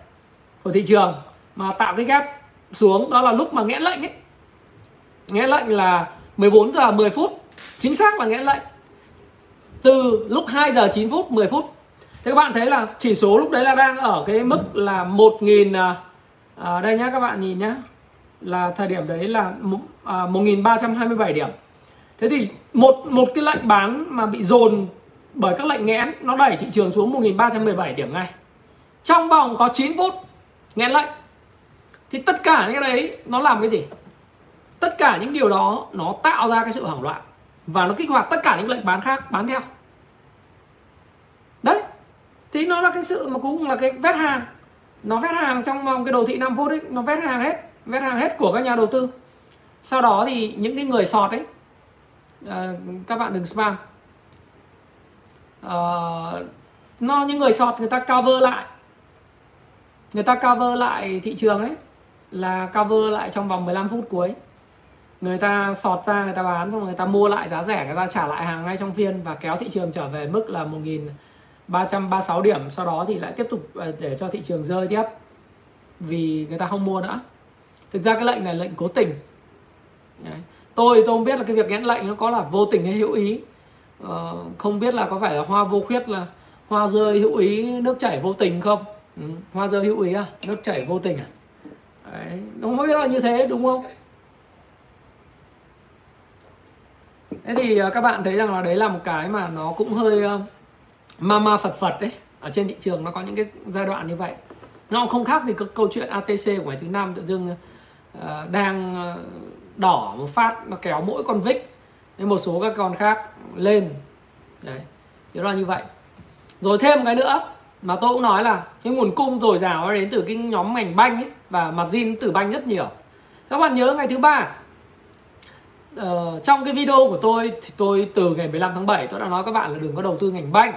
của thị trường mà tạo cái gap xuống đó là lúc mà nghẽn lệnh ấy. Nghẽn lệnh là 14 giờ 10 phút chính xác là nghẽn lệnh. Từ lúc 2 giờ 9 phút 10 phút. Thế các bạn thấy là chỉ số lúc đấy là đang ở cái mức là 1.000 à, à, đây nhá các bạn nhìn nhá là thời điểm đấy là 1327 à, điểm. Thế thì một một cái lệnh bán mà bị dồn bởi các lệnh nghẽn, nó đẩy thị trường xuống 1317 điểm ngay. Trong vòng có 9 phút, nghẽn lệnh. Thì tất cả những cái đấy nó làm cái gì? Tất cả những điều đó nó tạo ra cái sự hoảng loạn và nó kích hoạt tất cả những lệnh bán khác bán theo. Đấy, thì nó là cái sự mà cũng là cái vét hàng. Nó vét hàng trong vòng cái đồ thị 5 phút ấy, nó vét hàng hết vét hàng hết của các nhà đầu tư. Sau đó thì những cái người sọt ấy ờ, các bạn đừng spam. Uh, nó những người sọt người ta cover lại. Người ta cover lại thị trường ấy là cover lại trong vòng 15 phút cuối. Người ta sọt ra người ta bán xong người ta mua lại giá rẻ người ta trả lại hàng ngay trong phiên và kéo thị trường trở về mức là 1.336 điểm. Sau đó thì lại tiếp tục ờ, để cho thị trường rơi tiếp. Vì người ta không mua nữa thực ra cái lệnh này lệnh cố tình. Đấy. tôi tôi không biết là cái việc nhãn lệnh nó có là vô tình hay hữu ý. Ờ, không biết là có phải là hoa vô khuyết là hoa rơi hữu ý nước chảy vô tình không? Ừ. hoa rơi hữu ý à? Nước chảy vô tình à? Đấy. không biết là như thế đúng không? Thế thì ờ, các bạn thấy rằng là đấy là một cái mà nó cũng hơi uh, ma ma phật phật đấy ở trên thị trường nó có những cái giai đoạn như vậy. Nó không khác gì câu chuyện ATC của ngày thứ năm tự dưng Ờ, đang ờ, đỏ một phát nó kéo mỗi con vích nên một số các con khác lên. Đấy thì là như vậy. Rồi thêm một cái nữa mà tôi cũng nói là cái nguồn cung dồi dào đến từ cái nhóm ngành banh ấy và margin từ banh rất nhiều. Các bạn nhớ ngày thứ ba. Uh, trong cái video của tôi thì tôi từ ngày 15 tháng 7 tôi đã nói các bạn là đừng có đầu tư ngành banh.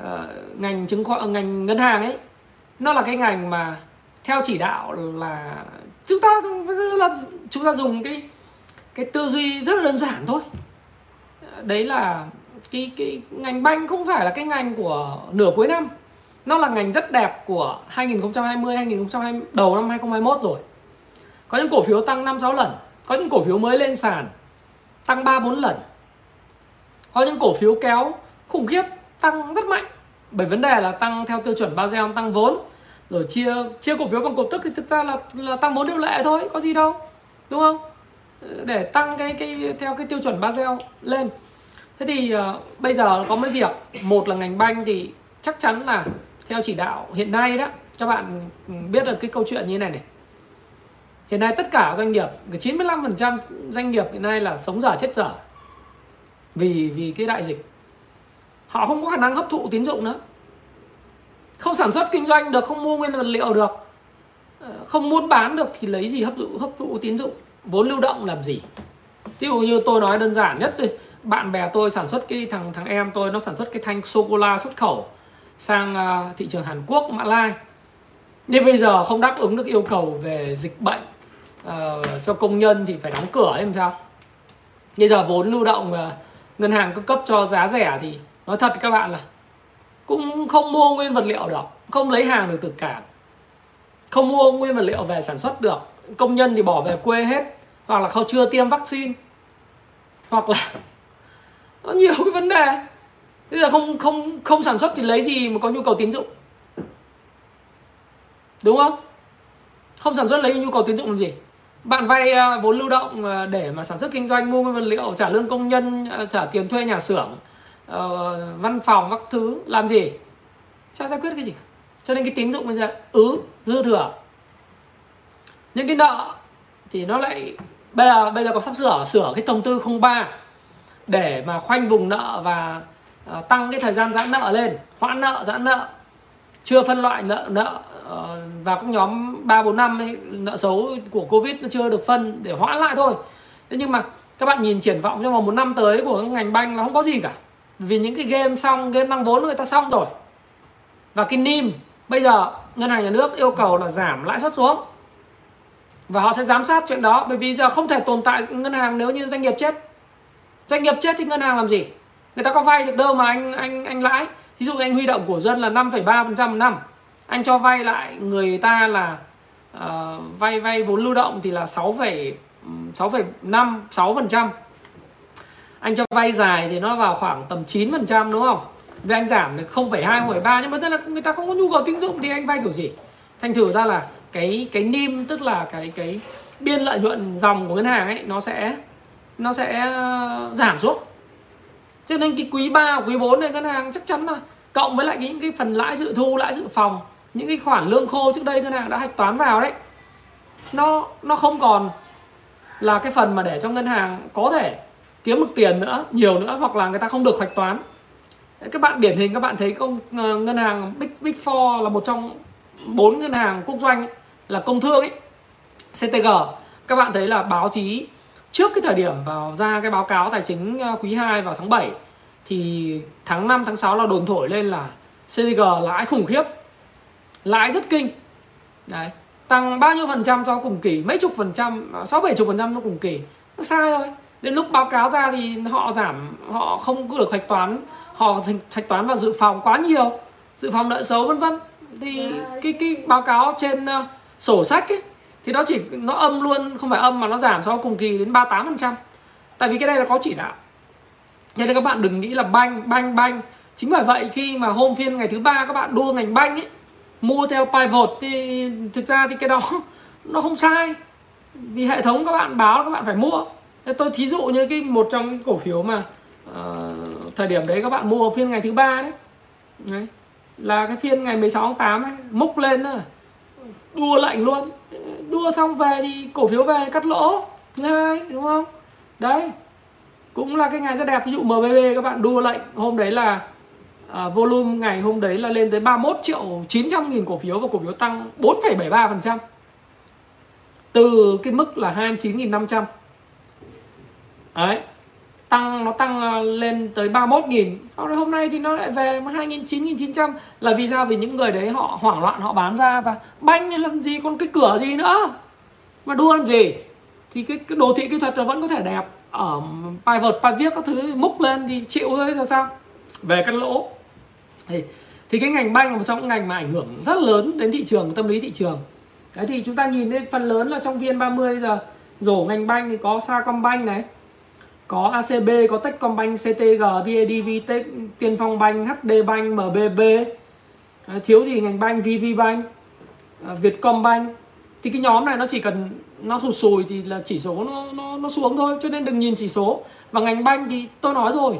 Uh, ngành chứng khoán ngành ngân hàng ấy nó là cái ngành mà theo chỉ đạo là chúng ta, là chúng ta dùng cái cái tư duy rất là đơn giản thôi. Đấy là cái cái ngành banh không phải là cái ngành của nửa cuối năm. Nó là ngành rất đẹp của 2020 2020 đầu năm 2021 rồi. Có những cổ phiếu tăng 5 6 lần, có những cổ phiếu mới lên sàn tăng 3 4 lần. Có những cổ phiếu kéo khủng khiếp, tăng rất mạnh. Bởi vấn đề là tăng theo tiêu chuẩn Basel, tăng vốn rồi chia chia cổ phiếu bằng cổ tức thì thực ra là là tăng vốn điều lệ thôi có gì đâu đúng không? Để tăng cái cái theo cái tiêu chuẩn Basel lên. Thế thì uh, bây giờ có mấy việc. Một là ngành banh thì chắc chắn là theo chỉ đạo hiện nay đó. Các bạn biết được cái câu chuyện như thế này này. Hiện nay tất cả doanh nghiệp 95% doanh nghiệp hiện nay là sống dở chết dở vì vì cái đại dịch. Họ không có khả năng hấp thụ tín dụng nữa không sản xuất kinh doanh được không mua nguyên vật liệu được. Ờ, không muốn bán được thì lấy gì hấp thụ hấp thụ tín dụng? Vốn lưu động làm gì? Ví dụ như tôi nói đơn giản nhất thôi bạn bè tôi sản xuất cái thằng thằng em tôi nó sản xuất cái thanh sô cô la xuất khẩu sang ờ, thị trường Hàn Quốc Mã Lai. Nhưng bây giờ không đáp ứng được yêu cầu về dịch bệnh uh, cho công nhân thì phải đóng cửa em sao? Bây giờ vốn lưu động uh, ngân hàng cung cấp cho giá rẻ thì nói thật các bạn là cũng không mua nguyên vật liệu được, không lấy hàng được từ cảng, không mua nguyên vật liệu về sản xuất được, công nhân thì bỏ về quê hết, hoặc là không chưa tiêm vaccine, hoặc là nó nhiều cái vấn đề. Bây giờ không không không sản xuất thì lấy gì mà có nhu cầu tín dụng? Đúng không? Không sản xuất lấy nhu cầu tín dụng làm gì? Bạn vay à, vốn lưu động à, để mà sản xuất kinh doanh, mua nguyên vật liệu, trả lương công nhân à, trả tiền thuê nhà xưởng uh, văn phòng các thứ làm gì? Chả giải quyết cái gì? Cho nên cái tín dụng bây giờ ứ dư thừa. Những cái nợ thì nó lại bây giờ bây giờ có sắp sửa sửa cái thông tư 03 để mà khoanh vùng nợ và uh, tăng cái thời gian giãn nợ lên hoãn nợ giãn nợ. Chưa phân loại nợ nợ uh, vào các nhóm ba bốn năm ấy, nợ xấu của covid nó chưa được phân để hoãn lại thôi. Thế nhưng mà các bạn nhìn triển vọng trong vòng một năm tới của ngành banh là không có gì cả vì những cái game xong game tăng vốn người ta xong rồi. Và cái nim bây giờ ngân hàng nhà nước yêu cầu là giảm lãi suất xuống. Và họ sẽ giám sát chuyện đó bởi vì giờ không thể tồn tại ngân hàng nếu như doanh nghiệp chết. Doanh nghiệp chết thì ngân hàng làm gì? Người ta có vay được đâu mà anh anh anh lãi. Ví dụ anh huy động của dân là 5,3% một năm. Anh cho vay lại người ta là uh, vay vay vốn lưu động thì là 6, 6,5 6% anh cho vay dài thì nó vào khoảng tầm 9% đúng không? Vì anh giảm được 0,2 0,3 nhưng mà tức là người ta không có nhu cầu tín dụng thì anh vay kiểu gì? Thành thử ra là cái cái nim tức là cái cái biên lợi nhuận dòng của ngân hàng ấy nó sẽ nó sẽ ờ, giảm xuống. Cho nên cái quý 3 quý 4 này ngân hàng chắc chắn là cộng với lại những cái phần lãi dự thu lãi dự phòng những cái khoản lương khô trước đây ngân hàng đã hạch toán vào đấy nó nó không còn là cái phần mà để cho ngân hàng có thể kiếm được tiền nữa nhiều nữa hoặc là người ta không được hạch toán. Các bạn điển hình các bạn thấy công ờ, ngân hàng big big four là một trong bốn ngân hàng quốc doanh ấy, là công thương ấy. CTG các bạn thấy là báo chí trước cái thời điểm vào ra cái báo cáo tài chính ờ, quý 2 vào tháng 7 thì tháng 5 tháng 6 là đồn thổi lên là CTG lãi khủng khiếp lãi rất kinh. Đấy tăng bao nhiêu phần trăm so cùng kỳ? Mấy chục phần trăm ờ, sáu bảy chục phần trăm so cùng kỳ? Nó sai rồi đến lúc báo cáo ra thì họ giảm họ không được hạch toán. Họ hạch toán vào dự phòng quá nhiều dự phòng nợ xấu vân vân. Thì cái cái báo cáo trên uh, sổ sách ấy thì nó chỉ nó âm luôn không phải âm mà nó giảm so cùng kỳ đến 38% tại vì cái này là có chỉ đạo. Thế nên các bạn đừng nghĩ là banh banh banh. Chính bởi vậy khi mà hôm phiên ngày thứ ba các bạn đua ngành banh ấy mua theo pivot thì thực ra thì cái đó nó không sai. Vì hệ thống các bạn báo các bạn phải mua tôi thí dụ như cái một trong những cổ phiếu mà uh, thời điểm đấy các bạn mua phiên ngày thứ ba đấy. đấy là cái phiên ngày 16 tháng 8 ấy, múc lên đó, đua lạnh luôn. Đua xong về thì cổ phiếu về cắt lỗ thứ hai đúng không? Đấy cũng là cái ngày rất đẹp. Ví dụ MBB các bạn đua lệnh hôm đấy là à, volume ngày hôm đấy là lên tới 31 triệu 900 nghìn cổ phiếu và cổ phiếu tăng 4,73% từ cái mức là 29.500 đấy. Tăng nó tăng à, lên tới 31 nghìn. Sau đó hôm nay thì nó lại về 2.900 là vì sao? Vì những người đấy họ hoảng loạn họ bán ra và banh làm gì còn cái cửa gì nữa. Mà đua làm gì? Thì cái, cái đồ thị kỹ thuật nó vẫn có thể đẹp. Ở bài vớt bài viết các thứ múc lên thì chịu thôi sao sao? Về cắt lỗ. Thì thì cái ngành banh là một trong những ngành mà ảnh hưởng rất lớn đến thị trường tâm lý thị trường. Đấy thì chúng ta nhìn thấy phần lớn là trong vn 30 giờ rổ ngành banh thì có Sacombank này có ACB có Techcombank CTG BIDV Tiên Phong Bank HD Bank MBB thiếu gì ngành banh VP Bank à, Vietcombank. Thì cái nhóm này nó chỉ cần nó sụt sùi thì là chỉ số nó, nó nó xuống thôi cho nên đừng nhìn chỉ số. Và ngành banh thì tôi nói rồi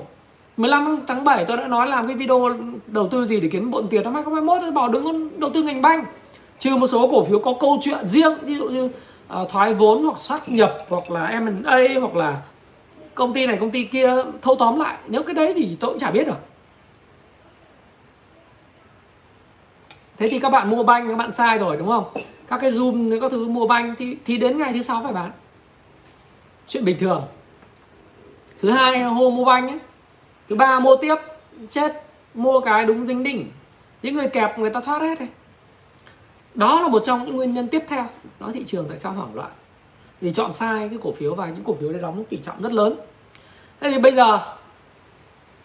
15 tháng 7 tôi đã nói làm cái video đầu tư gì để kiếm bộn tiền năm 2021 tôi bảo đừng đầu tư ngành banh trừ một số cổ phiếu có câu chuyện riêng ví dụ như uh, thoái vốn hoặc sát nhập hoặc là M&A hoặc là công ty này, công ty kia thâu tóm lại, nếu cái đấy thì tôi cũng chả biết được. Thế thì các bạn mua banh, các bạn sai rồi, đúng không? Các cái zoom, các thứ mua banh thì thì đến ngày thứ sáu phải bán. Chuyện bình thường. Thứ hai hôm mua banh ấy thứ ba mua tiếp, chết, mua cái đúng dính đỉnh. Những người kẹp, người ta thoát hết này đó là một trong những nguyên nhân tiếp theo. Đó thị trường tại sao hoảng loạn vì chọn sai cái cổ phiếu và những cổ phiếu đấy đóng tỷ trọng rất lớn. Thế thì bây giờ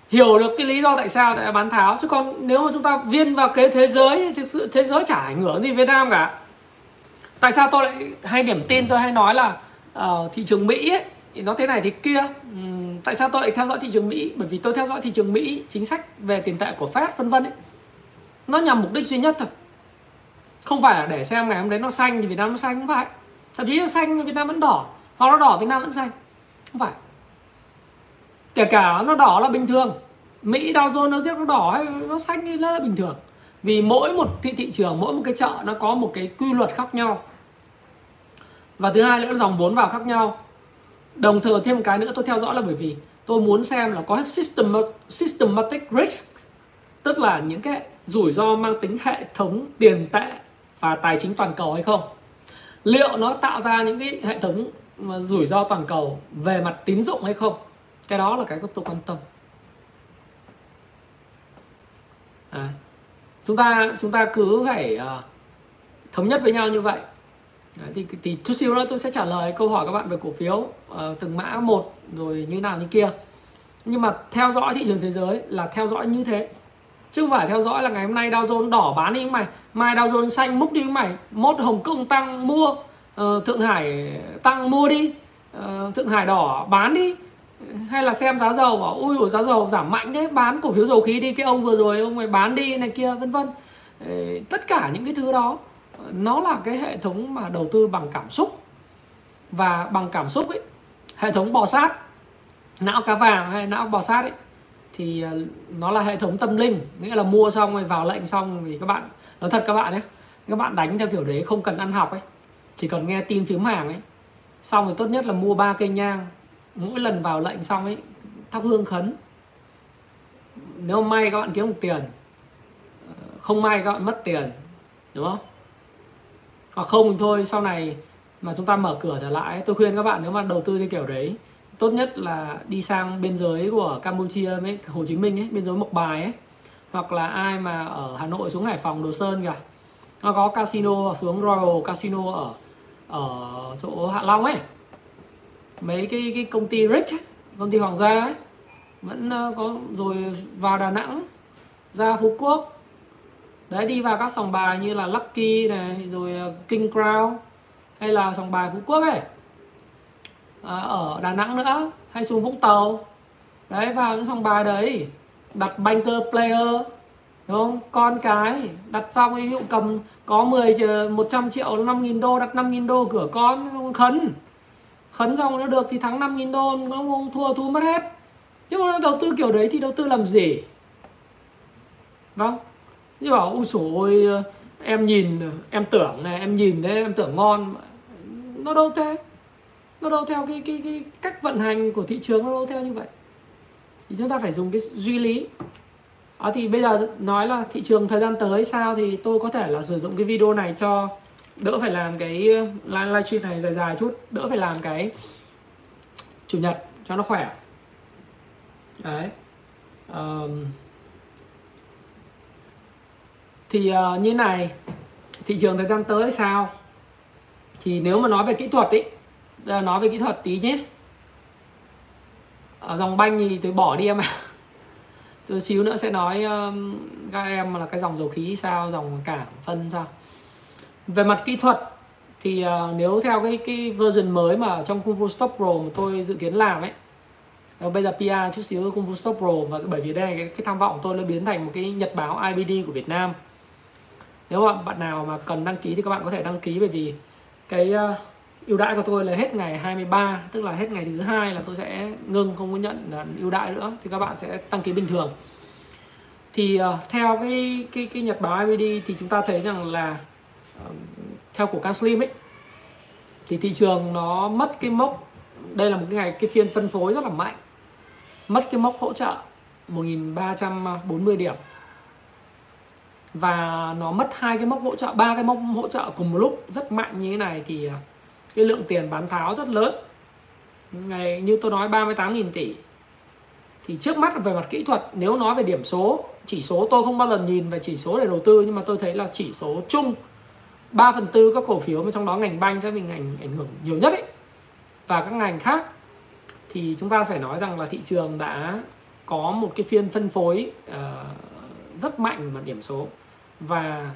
hiểu được cái lý do tại sao lại bán tháo. Chứ còn nếu mà chúng ta viên vào cái thế giới thì thực sự thế giới chả ảnh hưởng gì Việt Nam cả. Tại sao tôi lại hay điểm tin tôi hay nói là uh, thị trường Mỹ ấy, thì nó thế này thì kia. Uhm, tại sao tôi lại theo dõi thị trường Mỹ? Bởi vì tôi theo dõi thị trường Mỹ chính sách về tiền tệ của Fed vân vân ấy. Nó nhằm mục đích duy nhất thôi. Không phải là để xem ngày hôm đấy nó xanh thì Việt Nam nó xanh không phải thậm chí nó xanh, Việt Nam vẫn đỏ. Hoặc nó đỏ, Việt Nam vẫn xanh. Không phải. Kể cả nó đỏ là bình thường. Mỹ Dow Jones nó giết nó đỏ hay nó xanh thì là bình thường. Vì mỗi một thị thị trường, mỗi một cái chợ nó có một cái quy luật khác nhau. Và thứ hai nữa là dòng vốn vào khác nhau. Đồng thời thêm một cái nữa tôi theo dõi là bởi vì tôi muốn xem là có system systematic risk. Tức là những cái rủi ro mang tính hệ thống tiền tệ và tài chính toàn cầu hay không liệu nó tạo ra những cái hệ thống rủi ro toàn cầu về mặt tín dụng hay không? Cái đó là cái tôi quan tâm. À, chúng ta chúng ta cứ phải uh, thống nhất với nhau như vậy. Đấy, thì thì chút xíu nữa tôi sẽ trả lời câu hỏi các bạn về cổ phiếu uh, từng mã một rồi như nào như kia. Nhưng mà theo dõi thị trường thế giới là theo dõi như thế chứ không phải theo dõi là ngày hôm nay Dow Jones đỏ bán đi mày. Mai Dow Jones xanh múc đi mày. Mốt Hồng Kông tăng mua uh, Thượng Hải tăng mua đi. Uh, Thượng Hải đỏ bán đi. Hay là xem giá dầu bảo ui giá dầu giảm mạnh thế bán cổ phiếu dầu khí đi cái ông vừa rồi ông ấy bán đi này kia vân vân. Ờ, tất cả những cái thứ đó nó là cái hệ thống mà đầu tư bằng cảm xúc. Và bằng cảm xúc ấy hệ thống bò sát não cá vàng hay não bò sát ấy thì ờ, nó là hệ thống tâm linh, nghĩa là mua xong rồi vào lệnh xong thì các bạn, nói thật các bạn nhé, các bạn đánh theo kiểu đấy không cần ăn học ấy, chỉ cần nghe tin phím hàng ấy, xong thì tốt nhất là mua ba cây nhang, mỗi lần vào lệnh xong ấy, thắp hương khấn. Nếu may các bạn kiếm được tiền ờ, không may các bạn mất tiền, đúng không? Hoặc không thì thôi, sau này mà chúng ta mở cửa trở lại tôi khuyên các bạn nếu mà đầu tư theo kiểu đấy tốt nhất là đi sang biên giới của Campuchia với Hồ Chí Minh ấy biên giới Mộc Bài ấy. Hoặc là ai mà ở Hà Nội xuống Hải Phòng Đồ Sơn kìa. Nó có casino xuống Royal Casino ở ở chỗ Hạ Long ấy. Mấy cái cái công ty rich ấy, công ty hoàng gia ấy. Vẫn ờ, có rồi vào Đà Nẵng ra Phú Quốc. Đấy đi vào các sòng bài như là Lucky này rồi ờ, King Crown hay là sòng bài Phú Quốc ấy. À, ở Đà Nẵng nữa, hay xuống Vũng Tàu. Đấy, vào những sòng bài đấy, đặt banker player, đúng không? Con cái, đặt xong, ví dụ cầm có 10 100 triệu 5.000 đô, đặt 5.000 đô cửa con khấn. Khấn xong nó được thì thắng 5.000 đô, nó không thua thua mất hết. Chứ mà đầu tư kiểu đấy thì đầu tư làm gì? Vâng. Chứ bảo ui ôi, em nhìn, em tưởng này, em nhìn đấy, em tưởng ngon. Nó đâu thế? Nó đâu theo cái cái cái cách vận hành của thị trường nó đâu theo như vậy. Thì chúng ta phải dùng cái duy lý. À, thì bây giờ nói là thị trường thời gian tới sao thì tôi có thể là sử dụng cái video này cho đỡ phải làm cái ờ, live livestream này dài dài chút đỡ phải làm cái chủ nhật cho nó khỏe. Đấy. Um, thì uh, như này thị trường thời gian tới sao? Thì nếu mà nói về kỹ thuật giờ nói về kỹ thuật tí nhé. Ở dòng banh thì tôi bỏ đi em ạ. Tôi xíu nữa sẽ nói um, các em là cái dòng dầu khí sao dòng cảng phân sao. Về mặt kỹ thuật thì uh, nếu theo cái cái version mới mà trong Kung Fu Stop Pro mà tôi dự kiến làm ấy ờ, bây giờ PR chút xíu Kung Fu Stop Pro và bởi vì đây cái, cái tham vọng tôi nó biến thành một cái nhật báo IBD của Việt Nam. Nếu mà bạn nào mà cần đăng ký thì các bạn có thể đăng ký bởi vì cái uh, ưu đãi của tôi là hết ngày 23 tức là hết ngày thứ hai là tôi sẽ ngưng không có nhận ưu đãi nữa thì các bạn sẽ đăng ký bình thường. Thì uh, theo cái cái cái nhật báo IBD thì chúng ta thấy rằng là uh, theo của Canslim ấy thì thị trường nó mất cái mốc đây là một cái ngày cái phiên phân phối rất là mạnh mất cái mốc hỗ trợ 1340 điểm. Và nó mất hai cái mốc hỗ trợ ba cái mốc hỗ trợ cùng một lúc rất mạnh như thế này thì ờ, cái lượng tiền bán tháo rất lớn. Ngày như tôi nói 38.000 tỷ. Thì trước mắt về mặt kỹ thuật nếu nói về điểm số chỉ số tôi không bao giờ nhìn về chỉ số để đầu tư nhưng mà tôi thấy là chỉ số chung 3 phần tư các cổ phiếu mà trong đó ngành banh sẽ bị ngành ảnh hưởng nhiều nhất ấy. Và các ngành khác thì chúng ta phải nói rằng là thị trường đã có một cái phiên phân phối uh, rất mạnh về mặt điểm số. Và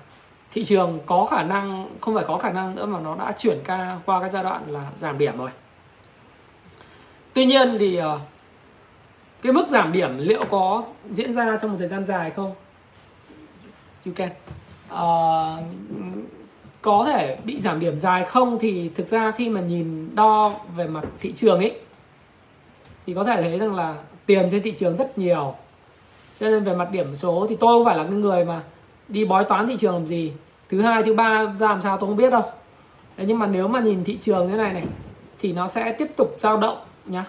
thị trường có khả năng không phải có khả năng nữa mà nó đã chuyển ca qua cái giai đoạn là giảm điểm rồi. Tuy nhiên thì ờ, cái mức giảm điểm liệu có diễn ra trong một thời gian dài không? You can. Uh, có thể bị giảm điểm dài không thì thực ra khi mà nhìn đo về mặt thị trường ấy thì có thể thấy rằng là tiền trên thị trường rất nhiều. Cho nên về mặt điểm số thì tôi không phải là cái người mà đi bói toán thị trường làm gì? Thứ hai thứ ba ra làm sao tôi không biết đâu. Đấy, nhưng mà nếu mà nhìn thị trường thế này này thì nó sẽ tiếp tục dao động nhá.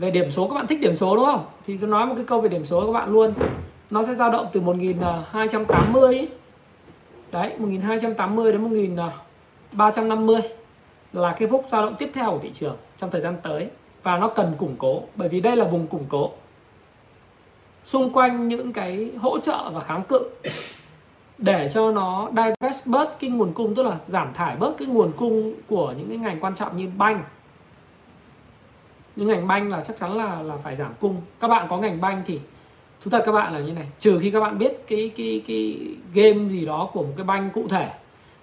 Về điểm số các bạn thích điểm số đúng không? Thì tôi nói một cái câu về điểm số các bạn luôn. Nó sẽ dao động từ 1280 ấy. đấy 1280 đến 1350 là cái phúc dao động tiếp theo của thị trường trong thời gian tới. Và nó cần củng cố bởi vì đây là vùng củng cố. Xung quanh những cái hỗ trợ và kháng cự để cho nó divest bớt cái nguồn cung, tức là giảm thải bớt cái nguồn cung của những cái ngành quan trọng như banh. Những ngành banh là chắc chắn là là phải giảm cung. Các bạn có ngành banh thì thú thật các bạn là như này, trừ khi các bạn biết cái cái cái game gì đó của một cái banh cụ thể.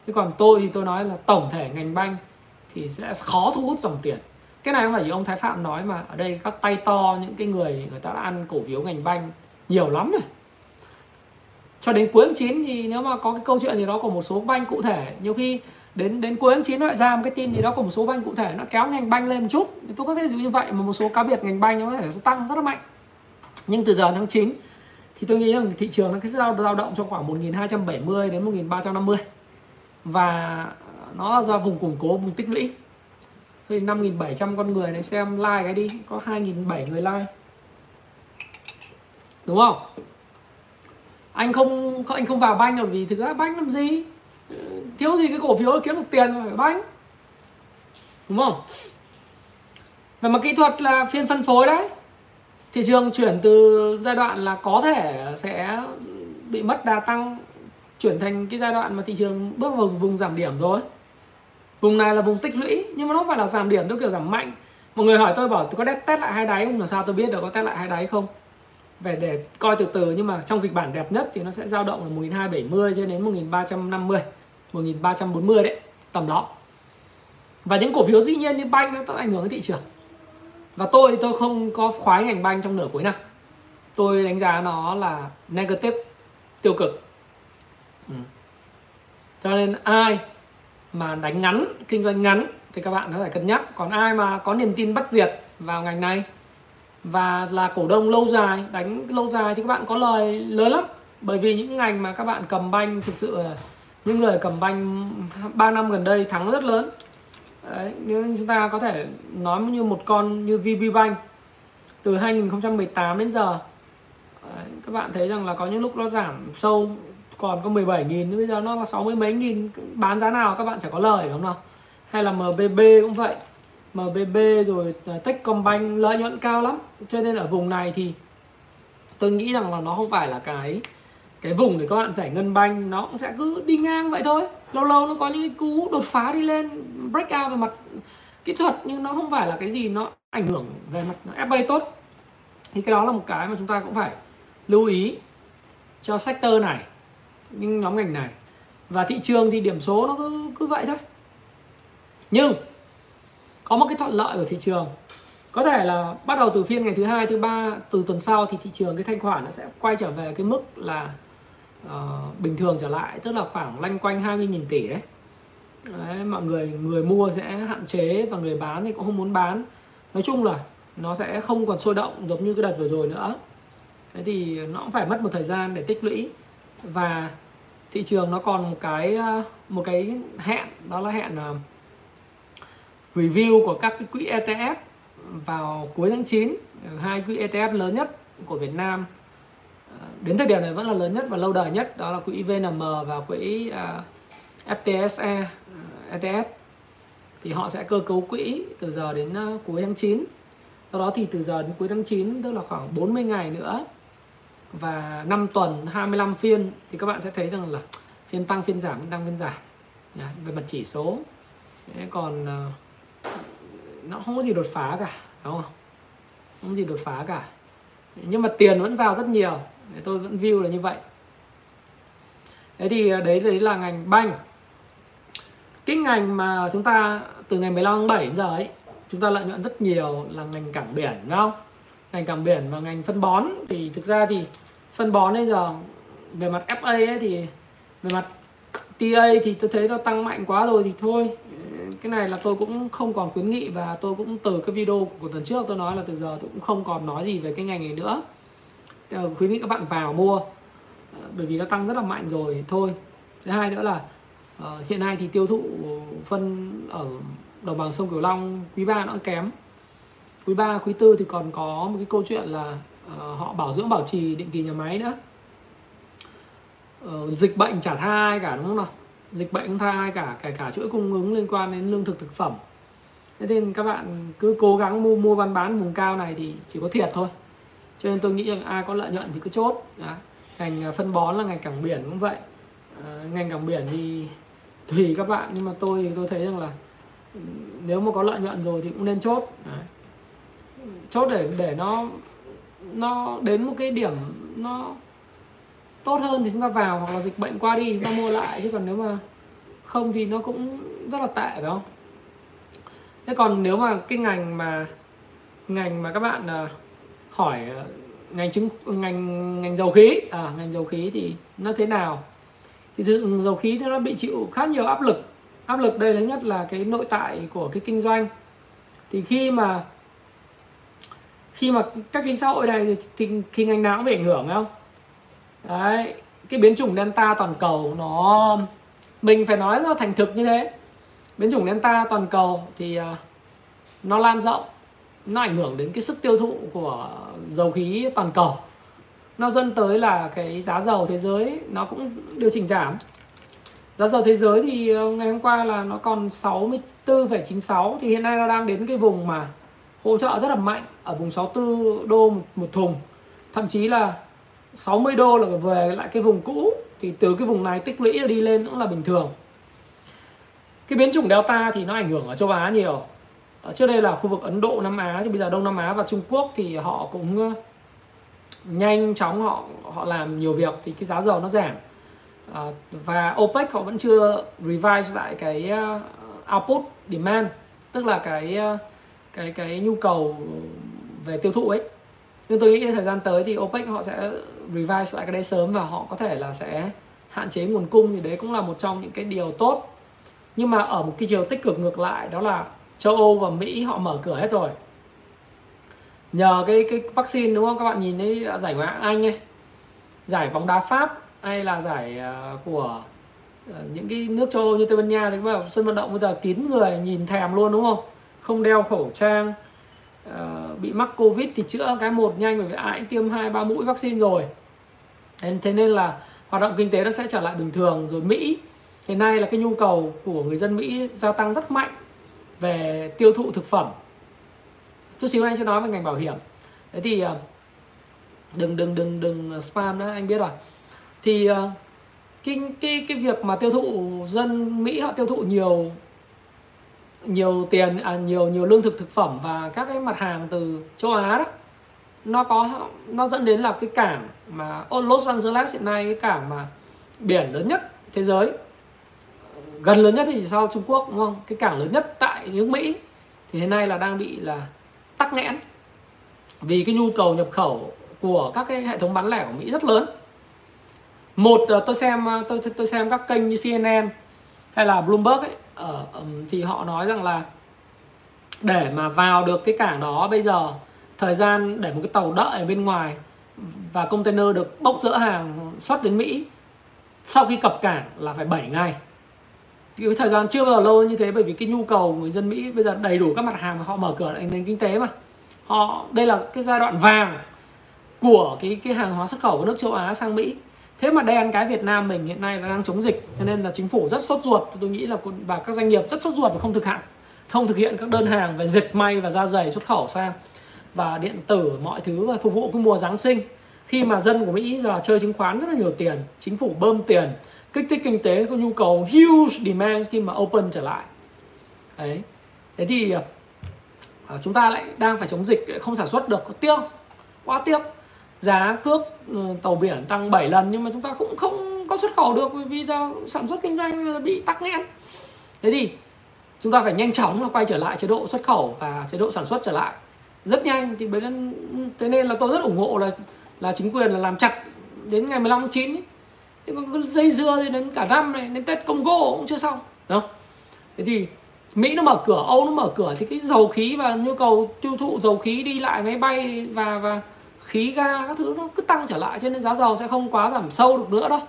Thế còn tôi thì tôi nói là tổng thể ngành banh thì sẽ khó thu hút dòng tiền. Cái này không phải chỉ ông Thái Phạm nói mà ở đây các tay to, những cái người người ta đã ăn cổ phiếu ngành banh nhiều lắm rồi cho đến cuối tháng 9 thì nếu mà có cái câu chuyện gì đó của một số banh cụ thể, nhiều khi đến đến cuối tháng 9 lại ra một cái tin gì đó của một số banh cụ thể, nó kéo ngành banh lên một chút. Thì tôi có thể dụ như vậy, mà một số cá biệt ngành banh nó có thể sẽ tăng rất là mạnh. Nhưng từ giờ tháng 9 thì tôi nghĩ rằng thị trường nó sẽ dao dao động trong khoảng 1270 đến 1350 và nó là do vùng củng cố, vùng tích lũy. Thì 5.700 con người này xem like cái đi, có 2.700 người like. Đúng không? Anh không anh không vào banh rồi vì thực ra banh làm gì? Thiếu gì cái cổ phiếu kiếm được tiền phải banh. Đúng không? Và mà kỹ thuật là phiên phân phối đấy. Thị trường chuyển từ giai đoạn là có thể sẽ bị mất đà tăng, chuyển thành cái giai đoạn mà thị trường bước vào vùng giảm điểm rồi. Vùng này là vùng tích lũy, nhưng mà nó phải là giảm điểm, theo kiểu giảm mạnh. Một người hỏi tôi bảo, tôi có test lại hai đáy không? Làm sao tôi biết được có test lại hai đáy không? Về để coi từ từ, nhưng mà trong kịch bản đẹp nhất thì nó sẽ dao động là 1270 cho đến 1350 1340 đấy, tầm đó. Và những cổ phiếu dĩ nhiên như banh nó ảnh hưởng đến thị trường. Và tôi thì tôi không có khoái ngành banh trong nửa cuối năm. Tôi đánh giá nó là negative, tiêu cực. Ừ. cho nên ai mà đánh ngắn, kinh doanh ngắn thì các bạn có thể cân nhắc. Còn ai mà có niềm tin bắt diệt vào ngành này? Và là cổ đông lâu dài đánh lâu dài thì các bạn có lời lớn lắm. Bởi vì những ngành mà các bạn cầm banh thực sự là những người cầm banh 3 năm gần đây thắng rất lớn. Đấy, nếu chúng ta có thể nói như một con như VB Bank từ 2018 đến giờ Đấy, các bạn thấy rằng là có những lúc nó giảm sâu còn có 17 nghìn bây giờ nó là 60 mấy nghìn bán giá nào các bạn chả có lời đúng không hay là MBB cũng vậy. MBB rồi ờ, Techcombank lợi nhuận cao lắm. Cho nên ở vùng này thì tôi nghĩ rằng là nó không phải là cái cái vùng để các bạn giải ngân banh nó cũng sẽ cứ đi ngang vậy thôi. Lâu lâu nó có những cái cú đột phá đi lên, break out về mặt kỹ thuật, nhưng nó không phải là cái gì nó ảnh hưởng về mặt FA tốt. Thì cái đó là một cái mà chúng ta cũng phải lưu ý cho sector này, những nhóm ngành này. Và thị trường thì điểm số nó cứ cứ vậy thôi. Nhưng có một cái thuận lợi của thị trường. Có thể là bắt đầu từ phiên ngày thứ hai thứ ba từ tuần sau thì thị trường cái thanh khoản nó sẽ quay trở về cái mức là uh, bình thường trở lại tức là khoảng lanh quanh 20.000 tỷ đấy. đấy mọi người người mua sẽ hạn chế và người bán thì cũng không muốn bán. Nói chung là nó sẽ không còn sôi động giống như cái đợt vừa rồi nữa. Thế thì nó cũng phải mất một thời gian để tích lũy. Và thị trường nó còn một cái ờ, một cái hẹn đó là hẹn uh, review của các cái quỹ ETF vào cuối tháng 9 hai quỹ ETF lớn nhất của Việt Nam ờ, đến thời điểm này vẫn là lớn nhất và lâu đời nhất đó là quỹ VNM và quỹ à, FTSE ờ, ETF thì họ sẽ cơ cấu quỹ từ giờ đến ờ, cuối tháng 9 do đó thì từ giờ đến cuối tháng 9 tức là khoảng 40 ngày nữa và 5 tuần 25 phiên thì các bạn sẽ thấy rằng là phiên tăng phiên giảm phiên tăng phiên giảm. Về mặt chỉ số. Còn uh, nó không có gì đột phá cả, đúng không? Không có gì đột phá cả. Nhưng mà tiền vẫn vào rất nhiều. Tôi vẫn view là như vậy. Thế thì à, đấy đấy là ngành banh. Cái ngành mà chúng ta từ ngày 15 tháng 7 đến giờ ấy, chúng ta lợi nhuận rất nhiều là ngành cảng biển đúng không? Ngành cảng biển và ngành phân bón. Thì thực ra thì phân bón bây giờ, về mặt FA ấy thì, về mặt TA thì tôi thấy nó tăng mạnh quá rồi thì thôi cái này là tôi cũng không còn khuyến nghị và tôi cũng từ cái video của tuần trước tôi nói là từ giờ tôi cũng không còn nói gì về cái ngành này nữa. Ờ, khuyến nghị các bạn vào mua ờ, bởi vì nó tăng rất là mạnh rồi thôi. Thứ hai nữa là uh, hiện nay thì tiêu thụ phân ở đồng bằng sông cửu long quý ba nó kém. Quý ba quý tư thì còn có một cái câu chuyện là uh, họ bảo dưỡng bảo trì định kỳ nhà máy nữa. Uh, dịch bệnh chả tha ai cả đúng không nào? Dịch bệnh không tha ai cả kể cả chuỗi cung ứng liên quan đến lương thực thực phẩm thế nên các bạn cứ cố gắng mua mua bán bán vùng cao này thì chỉ có thiệt thôi cho nên tôi nghĩ rằng ai có lợi nhuận thì cứ chốt Đó. ngành à, phân bón là ngành cảng biển cũng vậy à, ngành cảng biển thì tùy các bạn nhưng mà tôi thì tôi thấy rằng là ừ, nếu mà có lợi nhuận rồi thì cũng nên chốt Đấy. chốt để để nó nó đến một cái điểm nó tốt hơn thì chúng ta vào hoặc là dịch bệnh qua đi chúng ta mua lại. Chứ còn nếu mà không thì nó cũng rất là tệ phải không? Thế còn nếu mà cái ngành mà ngành mà các bạn uh, hỏi uh, ngành chứng ngành ngành dầu khí à ngành dầu khí thì nó thế nào? Thì dự, dầu khí thì nó bị chịu khá nhiều áp lực. Áp lực đây thứ nhất là cái nội tại của cái kinh doanh. Thì khi mà khi mà các kinh xã hội này thì, thì ngành nào cũng bị ảnh hưởng phải không? Đấy cái biến chủng delta toàn cầu nó mình phải nói nó thành thực như thế. Biến chủng delta toàn cầu thì à, nó lan rộng nó ảnh hưởng đến cái sức tiêu thụ của dầu khí toàn cầu. Nó dẫn tới là cái giá dầu thế giới nó cũng điều chỉnh giảm. Giá dầu thế giới thì à, ngày hôm qua là nó còn 64,96 thì hiện nay nó đang đến cái vùng mà hỗ trợ rất là mạnh ở vùng 64 đô một, một thùng. Thậm chí là 60 đô là về lại cái vùng cũ thì từ cái vùng này tích lũy đi lên cũng là bình thường. Cái biến chủng Delta thì nó ảnh hưởng ở châu Á nhiều. Ở trước đây là khu vực Ấn Độ Nam Á thì bây giờ Đông Nam Á và Trung Quốc thì họ cũng nhanh chóng họ họ làm nhiều việc thì cái giá dầu nó giảm. À, và OPEC họ vẫn chưa revise lại cái output demand tức là cái cái cái nhu cầu về tiêu thụ ấy. Nhưng tôi nghĩ thời gian tới thì OPEC họ sẽ revise lại cái đấy sớm và họ có thể là sẽ hạn chế nguồn cung thì đấy cũng là một trong những cái điều tốt. Nhưng mà ở một cái chiều tích cực ngược lại đó là châu Âu và Mỹ họ mở cửa hết rồi. Nhờ cái cái vaccine đúng không? Các bạn nhìn thấy giải ngoại hạng Anh ấy, giải bóng đá Pháp hay là giải à, của à, những cái nước châu Âu như Tây Ban Nha thì mà sân vận động bây giờ kín người, nhìn thèm luôn đúng không? Không đeo khẩu trang à, bị mắc covid thì chữa cái một nhanh bởi vì ai cũng tiêm hai, ba mũi vaccine rồi thế nên là hoạt động kinh tế nó sẽ trở lại bình thường rồi Mỹ. Hiện nay là cái nhu cầu của người dân Mỹ gia tăng rất mạnh về tiêu thụ thực phẩm. Chút xíu anh sẽ nói về ngành bảo hiểm. Thế thì ờ, đừng đừng đừng đừng spam nữa anh biết rồi. Thì ờ, cái cái cái việc mà tiêu thụ dân Mỹ họ tiêu thụ nhiều nhiều tiền à, nhiều nhiều lương thực thực phẩm và các cái mặt hàng từ châu Á đó nó có, nó dẫn đến là cái cảng mà Los Angeles hiện nay, cái cảng mà biển lớn nhất thế giới. Gần lớn nhất thì sau Trung Quốc, đúng không? Cái cảng lớn nhất tại nước Mỹ thì hiện nay là đang bị là tắc nghẽn. Vì cái nhu cầu nhập khẩu của các cái hệ thống bán lẻ của Mỹ rất lớn. Một ờ, tôi xem ờ, tôi tôi xem các kênh như CNN hay là Bloomberg ấy, ở thì họ nói rằng là để mà vào được cái cảng đó bây giờ thời gian để một cái tàu đợi ở bên ngoài và container được bốc dỡ hàng xuất đến Mỹ, sau khi cập cảng là phải 7 ngày. Thì cái thời gian chưa bao giờ lâu như thế, bởi vì cái nhu cầu người dân Mỹ bây giờ đầy đủ các mặt hàng mà họ mở cửa lại nền kinh tế mà. Họ, đây là cái giai đoạn vàng của cái cái hàng hóa xuất khẩu của nước châu Á sang Mỹ. Thế mà đen cái Việt Nam mình hiện nay là đang chống dịch, cho nên là chính phủ rất sốt ruột. Tôi nghĩ là và các doanh nghiệp rất sốt ruột và không thực hiện không thực hiện các đơn hàng về dệt may và da dày xuất khẩu sang và điện tử mọi thứ và phục vụ cái mùa Giáng sinh. Khi mà dân của Mỹ giờ chơi chứng khoán rất là nhiều tiền chính phủ bơm tiền kích thích kinh tế có nhu cầu huge demand khi mà open trở lại. Đấy. Thế thì à, à, chúng ta lại đang phải chống dịch không sản xuất được có tiếc quá tiếc. Giá cước ừ, tàu biển tăng 7 lần nhưng mà chúng ta cũng không có xuất khẩu được vì do sản xuất kinh doanh bị tắc nghẽn. Thế thì chúng ta phải nhanh chóng là quay trở lại chế độ xuất khẩu và chế độ sản xuất trở lại rất nhanh thì bởi nên thế nên là tôi rất ủng hộ là là chính quyền là làm chặt đến ngày 15 tháng 9 ấy. Thế còn dây dưa thì đến cả năm này đến Tết Congo cũng chưa xong đúng không? Thế thì Mỹ nó mở cửa, Âu nó mở cửa thì cái dầu khí và nhu cầu tiêu thụ dầu khí đi lại máy bay và và khí ga các thứ nó cứ tăng trở lại cho nên giá dầu sẽ không quá giảm sâu được nữa đâu.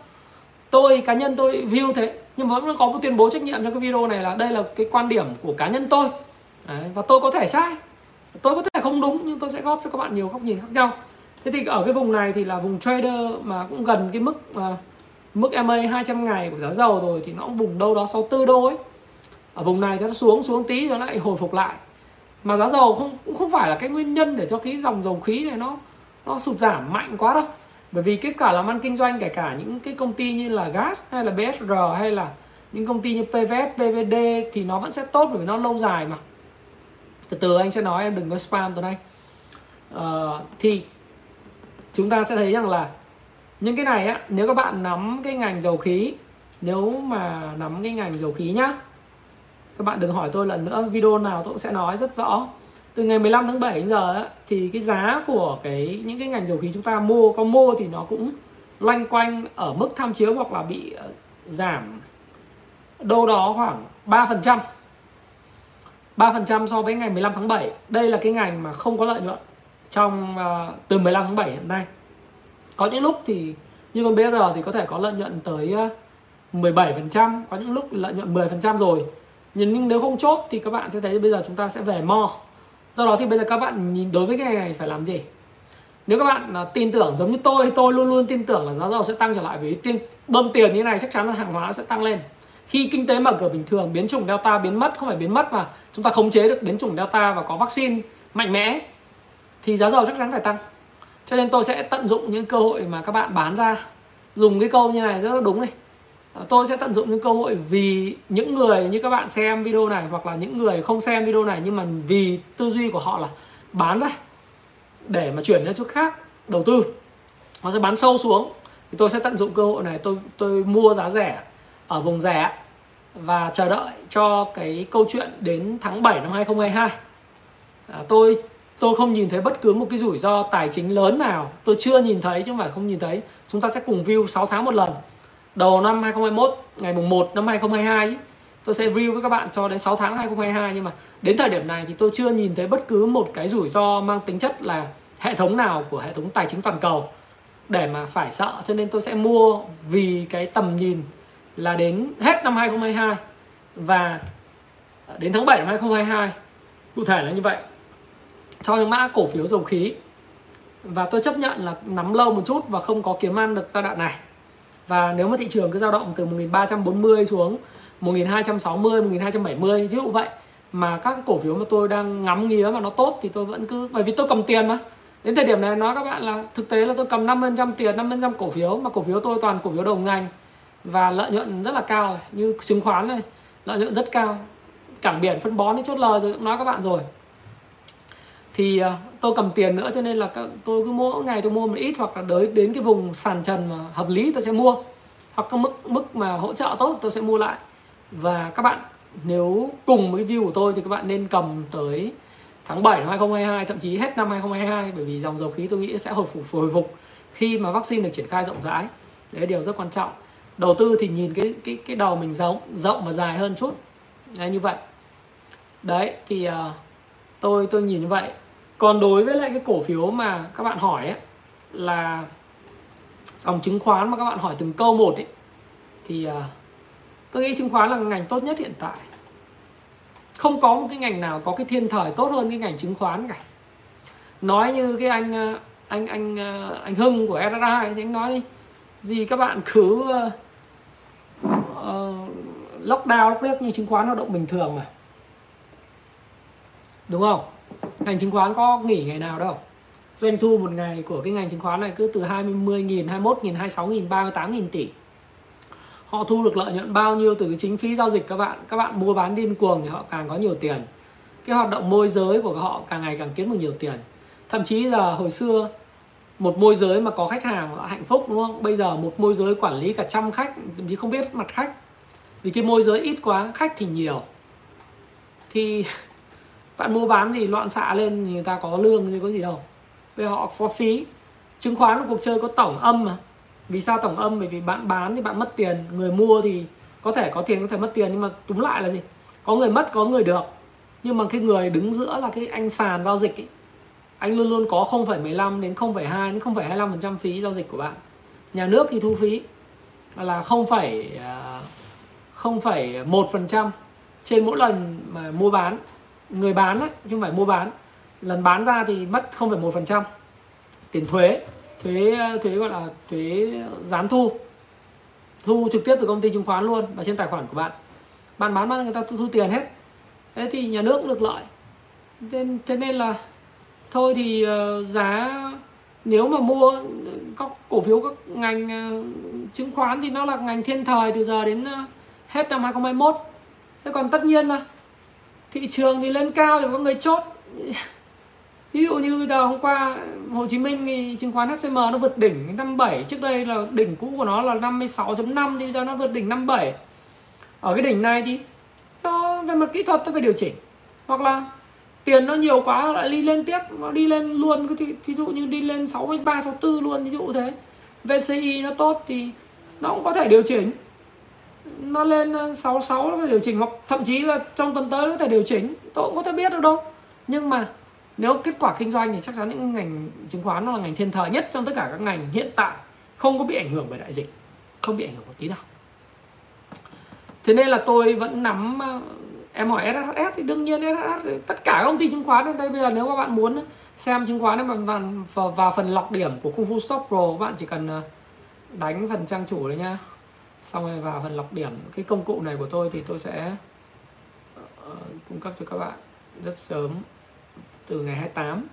Tôi cá nhân tôi view thế nhưng mà vẫn có một tuyên bố trách nhiệm cho cái video này là đây là cái quan điểm của cá nhân tôi. Đấy, và tôi có thể sai tôi có thể không đúng nhưng tôi sẽ góp cho các bạn nhiều góc nhìn khác nhau. Thế thì ở cái vùng này thì là vùng trader mà cũng gần cái mức uh, mức MA 200 ngày của giá dầu rồi thì nó cũng vùng đâu đó 64 đô ấy. Ở vùng này nó xuống xuống tí rồi lại hồi phục lại. Mà giá dầu không cũng không phải là cái nguyên nhân để cho cái dòng dầu khí này nó nó sụt giảm mạnh quá đâu. Bởi vì kết quả làm ăn kinh doanh kể cả những cái công ty như là gas hay là BSR hay là những công ty như PVS, PVD thì nó vẫn sẽ tốt bởi vì nó lâu dài mà từ từ anh sẽ nói em đừng có spam tuần anh. Uh, thì chúng ta sẽ thấy rằng là những cái này á nếu các bạn nắm cái ngành dầu khí nếu mà nắm cái ngành dầu khí nhá các bạn đừng hỏi tôi lần nữa video nào tôi cũng sẽ nói rất rõ. Từ ngày 15 tháng 7 đến giờ á, thì cái giá của cái những cái ngành dầu khí chúng ta mua có mua thì nó cũng loanh quanh ở mức tham chiếu hoặc là bị ờ, giảm đâu đó khoảng 3% 3% so với ngày 15 tháng 7 đây là cái ngành mà không có lợi nhuận trong uh, từ 15 tháng 7 hiện nay. Có những lúc thì như con BR thì có thể có lợi nhuận tới ờ, uh, 17% có những lúc lợi nhuận 10% rồi. Nhưng nếu không chốt thì các bạn sẽ thấy bây giờ chúng ta sẽ về mo. Do đó thì bây giờ các bạn nhìn đối với cái này phải làm gì? Nếu các bạn uh, tin tưởng giống như tôi tôi luôn luôn tin tưởng là giá dầu sẽ tăng trở lại vì tiền bơm tiền như này chắc chắn là hàng hóa sẽ tăng lên khi kinh tế mở cửa bình thường, biến chủng delta biến mất, không phải biến mất mà chúng ta khống chế được biến chủng delta và có vaccine mạnh mẽ, thì giá dầu chắc chắn phải tăng. Cho nên tôi sẽ tận dụng những cơ hội mà các bạn bán ra. Dùng cái câu như này rất là đúng này. À, tôi sẽ tận dụng những cơ hội vì những người như các bạn xem video này hoặc là những người không xem video này, nhưng mà vì tư duy của họ là bán ra để mà chuyển ra chỗ khác, đầu tư. Họ sẽ bán sâu xuống. Thì tôi sẽ tận dụng cơ hội này, tôi tôi mua giá rẻ ở vùng rẻ và chờ đợi cho cái câu chuyện đến tháng 7 năm 2022 à, tôi tôi không nhìn thấy bất cứ một cái rủi ro tài chính lớn nào. Tôi chưa nhìn thấy chứ không phải không nhìn thấy. Chúng ta sẽ cùng view 6 tháng một lần. Đầu năm 2021 ngày mùng 1 năm 2022 ấy, tôi sẽ view với các bạn cho đến 6 tháng 2022 nhưng mà đến thời điểm này thì tôi chưa nhìn thấy bất cứ một cái rủi ro mang tính chất là hệ thống nào của hệ thống tài chính toàn cầu để mà phải sợ. Cho nên tôi sẽ mua vì cái tầm nhìn là đến hết năm 2022 và đến tháng 7 năm 2022 cụ thể là như vậy. Cho những mã cổ phiếu dầu khí. Và tôi chấp nhận là nắm lâu một chút và không có kiếm ăn được giai đoạn này. Và nếu mà thị trường cứ dao động từ 1340 xuống 1260 1270 ví dụ vậy, mà các cái cổ phiếu mà tôi đang ngắm nghía mà nó tốt thì tôi vẫn cứ, bởi vì tôi cầm tiền mà. Đến thời điểm này nói các bạn là thực tế là tôi cầm 50% tiền 50% cổ phiếu, mà cổ phiếu tôi toàn cổ phiếu đầu ngành và lợi nhuận rất là cao như chứng khoán này, lợi nhuận rất cao. Cảng biển phân bón đi chốt lời rồi, cũng nói các bạn rồi. Thì ờ, tôi cầm tiền nữa cho nên là tôi cứ mỗi ngày tôi mua một ít hoặc là tới đến cái vùng sàn trần mà hợp lý tôi sẽ mua. Hoặc cái mức mức mà hỗ trợ tốt tôi sẽ mua lại. Và các bạn nếu cùng với view của tôi thì các bạn nên cầm tới tháng 7 năm 2022 thậm chí hết năm 2022 bởi vì dòng dầu khí tôi nghĩ sẽ hồi phục hồi phục khi mà vaccine được triển khai rộng rãi. Đấy là điều rất quan trọng đầu tư thì nhìn cái cái cái đầu mình rộng rộng và dài hơn chút. Đấy, như vậy. Đấy thì uh, tôi tôi nhìn như vậy. Còn đối với lại cái cổ phiếu mà các bạn hỏi ấy, là dòng chứng khoán mà các bạn hỏi từng câu một ấy, thì uh, tôi nghĩ chứng khoán là ngành tốt nhất hiện tại. Không có một cái ngành nào có cái thiên thời tốt hơn cái ngành chứng khoán cả. Nói như cái anh à, anh anh anh anh Hưng của SSI thì anh nói đi gì các bạn cứ uh, uh, lockdown lock biết như chứng khoán hoạt động bình thường mà. Đúng không? Ngành chứng khoán có nghỉ ngày nào đâu. Doanh thu một ngày của cái ngành chứng khoán này cứ từ 20.000, 21.000, 26.000, 38.000 tỷ. Họ thu được lợi nhuận bao nhiêu từ cái chính phí giao dịch các bạn? Các bạn mua bán điên cuồng thì họ càng có nhiều tiền. Cái hoạt động môi giới của họ càng ngày càng kiếm được nhiều tiền. Thậm chí là hồi xưa một môi giới mà có khách hàng là hạnh phúc đúng không? Bây giờ một môi giới quản lý cả trăm khách vì không biết mặt khách. Vì cái môi giới ít quá khách thì nhiều. Thì bạn mua bán gì loạn xạ lên thì người ta có lương thì có gì đâu. Bây họ có phí. Chứng khoán là cuộc chơi có tổng âm mà. Vì sao tổng âm? Bởi vì bạn bán thì bạn mất tiền. Người mua thì có thể có tiền có thể mất tiền nhưng mà túm lại là gì? Có người mất có người được. Nhưng mà cái người đứng giữa là cái anh sàn giao dịch ấy, anh luôn luôn có 0,15 đến 0,2 đến 0,25% phí giao dịch của bạn. Nhà nước thì thu phí là 0,1% à, trên mỗi lần mà mua bán người bán ấy, chứ không phải mua bán lần bán ra thì mất 0,1% tiền thuế thuế à, thuế gọi là thuế gián thu. Thu trực tiếp từ công ty chứng khoán luôn và trên tài khoản của bạn. Bạn bán mà người ta thu, thu tiền hết. Thế thì nhà nước được lợi. Thế, thế nên là thôi thì ờ, giá, nếu mà mua các cổ phiếu các ngành ờ, chứng khoán thì nó là ngành thiên thời từ giờ đến ờ, hết năm 2021 thế còn tất nhiên là thị trường thì lên cao thì có người chốt. Ví dụ như bây giờ hôm qua Hồ Chí Minh thì chứng khoán HCM nó vượt đỉnh 57 trước đây là đỉnh cũ của nó là 56.5 thì bây giờ nó vượt đỉnh 57 ở cái đỉnh này thì nó, về mặt kỹ thuật nó phải điều chỉnh. Hoặc là tiền nó nhiều quá, lại đi lên tiếp, nó đi lên luôn. Thì thí dụ như đi lên 63 64 luôn ví dụ thế. VCI nó tốt thì nó cũng có thể điều chỉnh. Nó lên ờ, 66 nó phải điều chỉnh, hoặc thậm chí là trong tuần tới nó có thể điều chỉnh. Tôi cũng có thể biết được đâu. Nhưng mà nếu kết quả kinh doanh thì chắc chắn những ngành chứng khoán nó là ngành thiên thời nhất trong tất cả các ngành hiện tại. Không có bị ảnh hưởng bởi đại dịch. Không bị ảnh hưởng một tí nào. Thế nên là tôi vẫn nắm ờ, em hỏi SHS thì đương nhiên SHS tất cả các công ty chứng khoán ở đây bây giờ nếu các bạn muốn xem chứng khoán vào, vào, vào phần lọc điểm của Kung Fu Stock Pro các bạn chỉ cần ờ, đánh phần trang chủ đấy nhá. Xong rồi vào phần lọc điểm. Cái công cụ này của tôi thì tôi sẽ ờ, cung cấp cho các bạn rất sớm từ ngày 28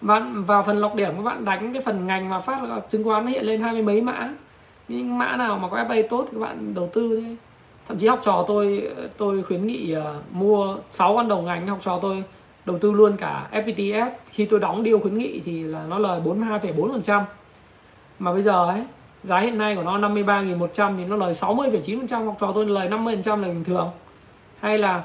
bạn vào phần lọc điểm các bạn đánh cái phần ngành mà phát là chứng khoán nó hiện lên hai mươi mấy mã. Những mã nào mà có FA tốt thì các bạn đầu tư thôi thậm chí học trò tôi tôi khuyến nghị uh, mua 6 con đầu ngành học trò tôi đầu tư luôn cả FPTS khi tôi đóng điều khuyến nghị thì là nó lời 42,4% mà bây giờ ấy giá hiện nay của nó 53.100 thì nó lời 60,9% học trò tôi lời 50% là bình thường. Hay là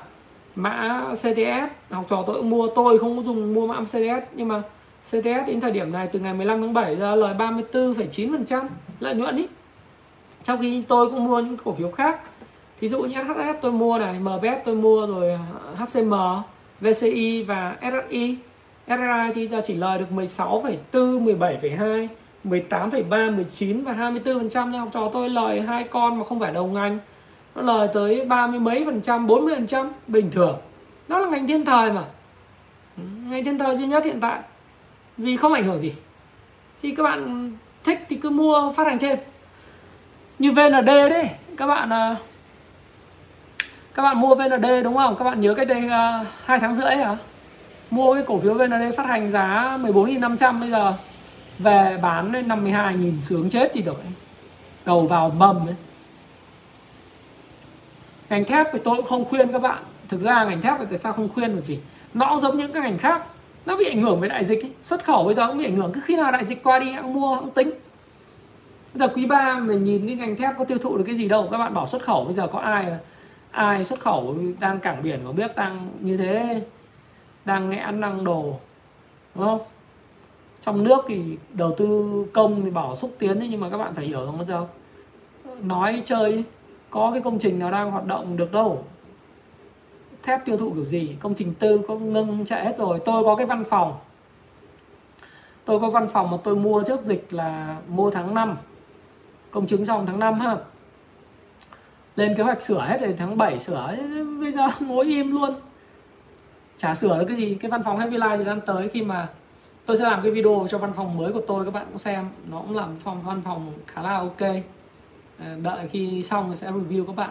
mã CTS học trò tôi cũng mua tôi không có dùng mua mã CTS nhưng mà CTS đến thời điểm này từ ngày 15 tháng 7 ra lời 34,9% lợi nhuận ý. Trong khi tôi cũng mua những cổ phiếu khác thí dụ như SHS tôi mua này MBS tôi mua rồi HCM VCI và SSI SRI thì giờ chỉ lời được 16,4 17,2 18,3 19 và 24 trăm nhưng học trò tôi lời hai con mà không phải đầu ngành. Nó lời tới ba mươi mấy phần trăm 40 phần trăm bình thường. Đó là ngành thiên thời mà. Ngành thiên thời duy nhất hiện tại. Vì không ảnh hưởng gì. Thì các bạn thích thì cứ mua phát hành thêm. Như VND đấy các bạn à, các bạn mua VND đúng không? Các bạn nhớ cách đây à, hai tháng rưỡi hả? Mua cái cổ phiếu VND phát hành giá 14.500 bây giờ. Về bán lên 52.000 sướng chết thì được cầu vào mầm ấy. Ngành thép thì tôi cũng không khuyên các bạn. Thực ra ngành thép thì tại sao không khuyên? Bởi vì nó cũng giống những cái ngành khác. Nó bị ảnh hưởng bởi đại dịch ấy. xuất khẩu bây giờ cũng bị ảnh hưởng. Cứ khi nào đại dịch qua đi hãng mua hãng tính. Bây giờ quý ba mình nhìn cái ngành thép có tiêu thụ được cái gì đâu. Các bạn bảo xuất khẩu bây giờ có ai ai xuất khẩu đang cảng biển có biết tăng như thế đang nghẽn năng đồ đúng không? Trong nước thì đầu tư công thì bảo xúc tiến ấy, nhưng mà các bạn phải hiểu rằng bây giờ nói chơi có cái công trình nào đang hoạt động được đâu. Thép tiêu thụ kiểu gì công trình tư có ngưng chạy hết rồi. Tôi có cái văn phòng. Tôi có văn phòng mà tôi mua trước dịch là mua tháng 5 công chứng xong tháng 5 ha lên kế hoạch sửa hết rồi tháng 7 sửa bây giờ ngồi im luôn. Chả sửa được cái gì, cái văn phòng Happy Life thì đang tới khi mà tôi sẽ làm cái video cho văn phòng mới của tôi, các bạn cũng xem. Nó cũng làm phòng văn phòng khá là ok. À, đợi khi xong sẽ review các bạn.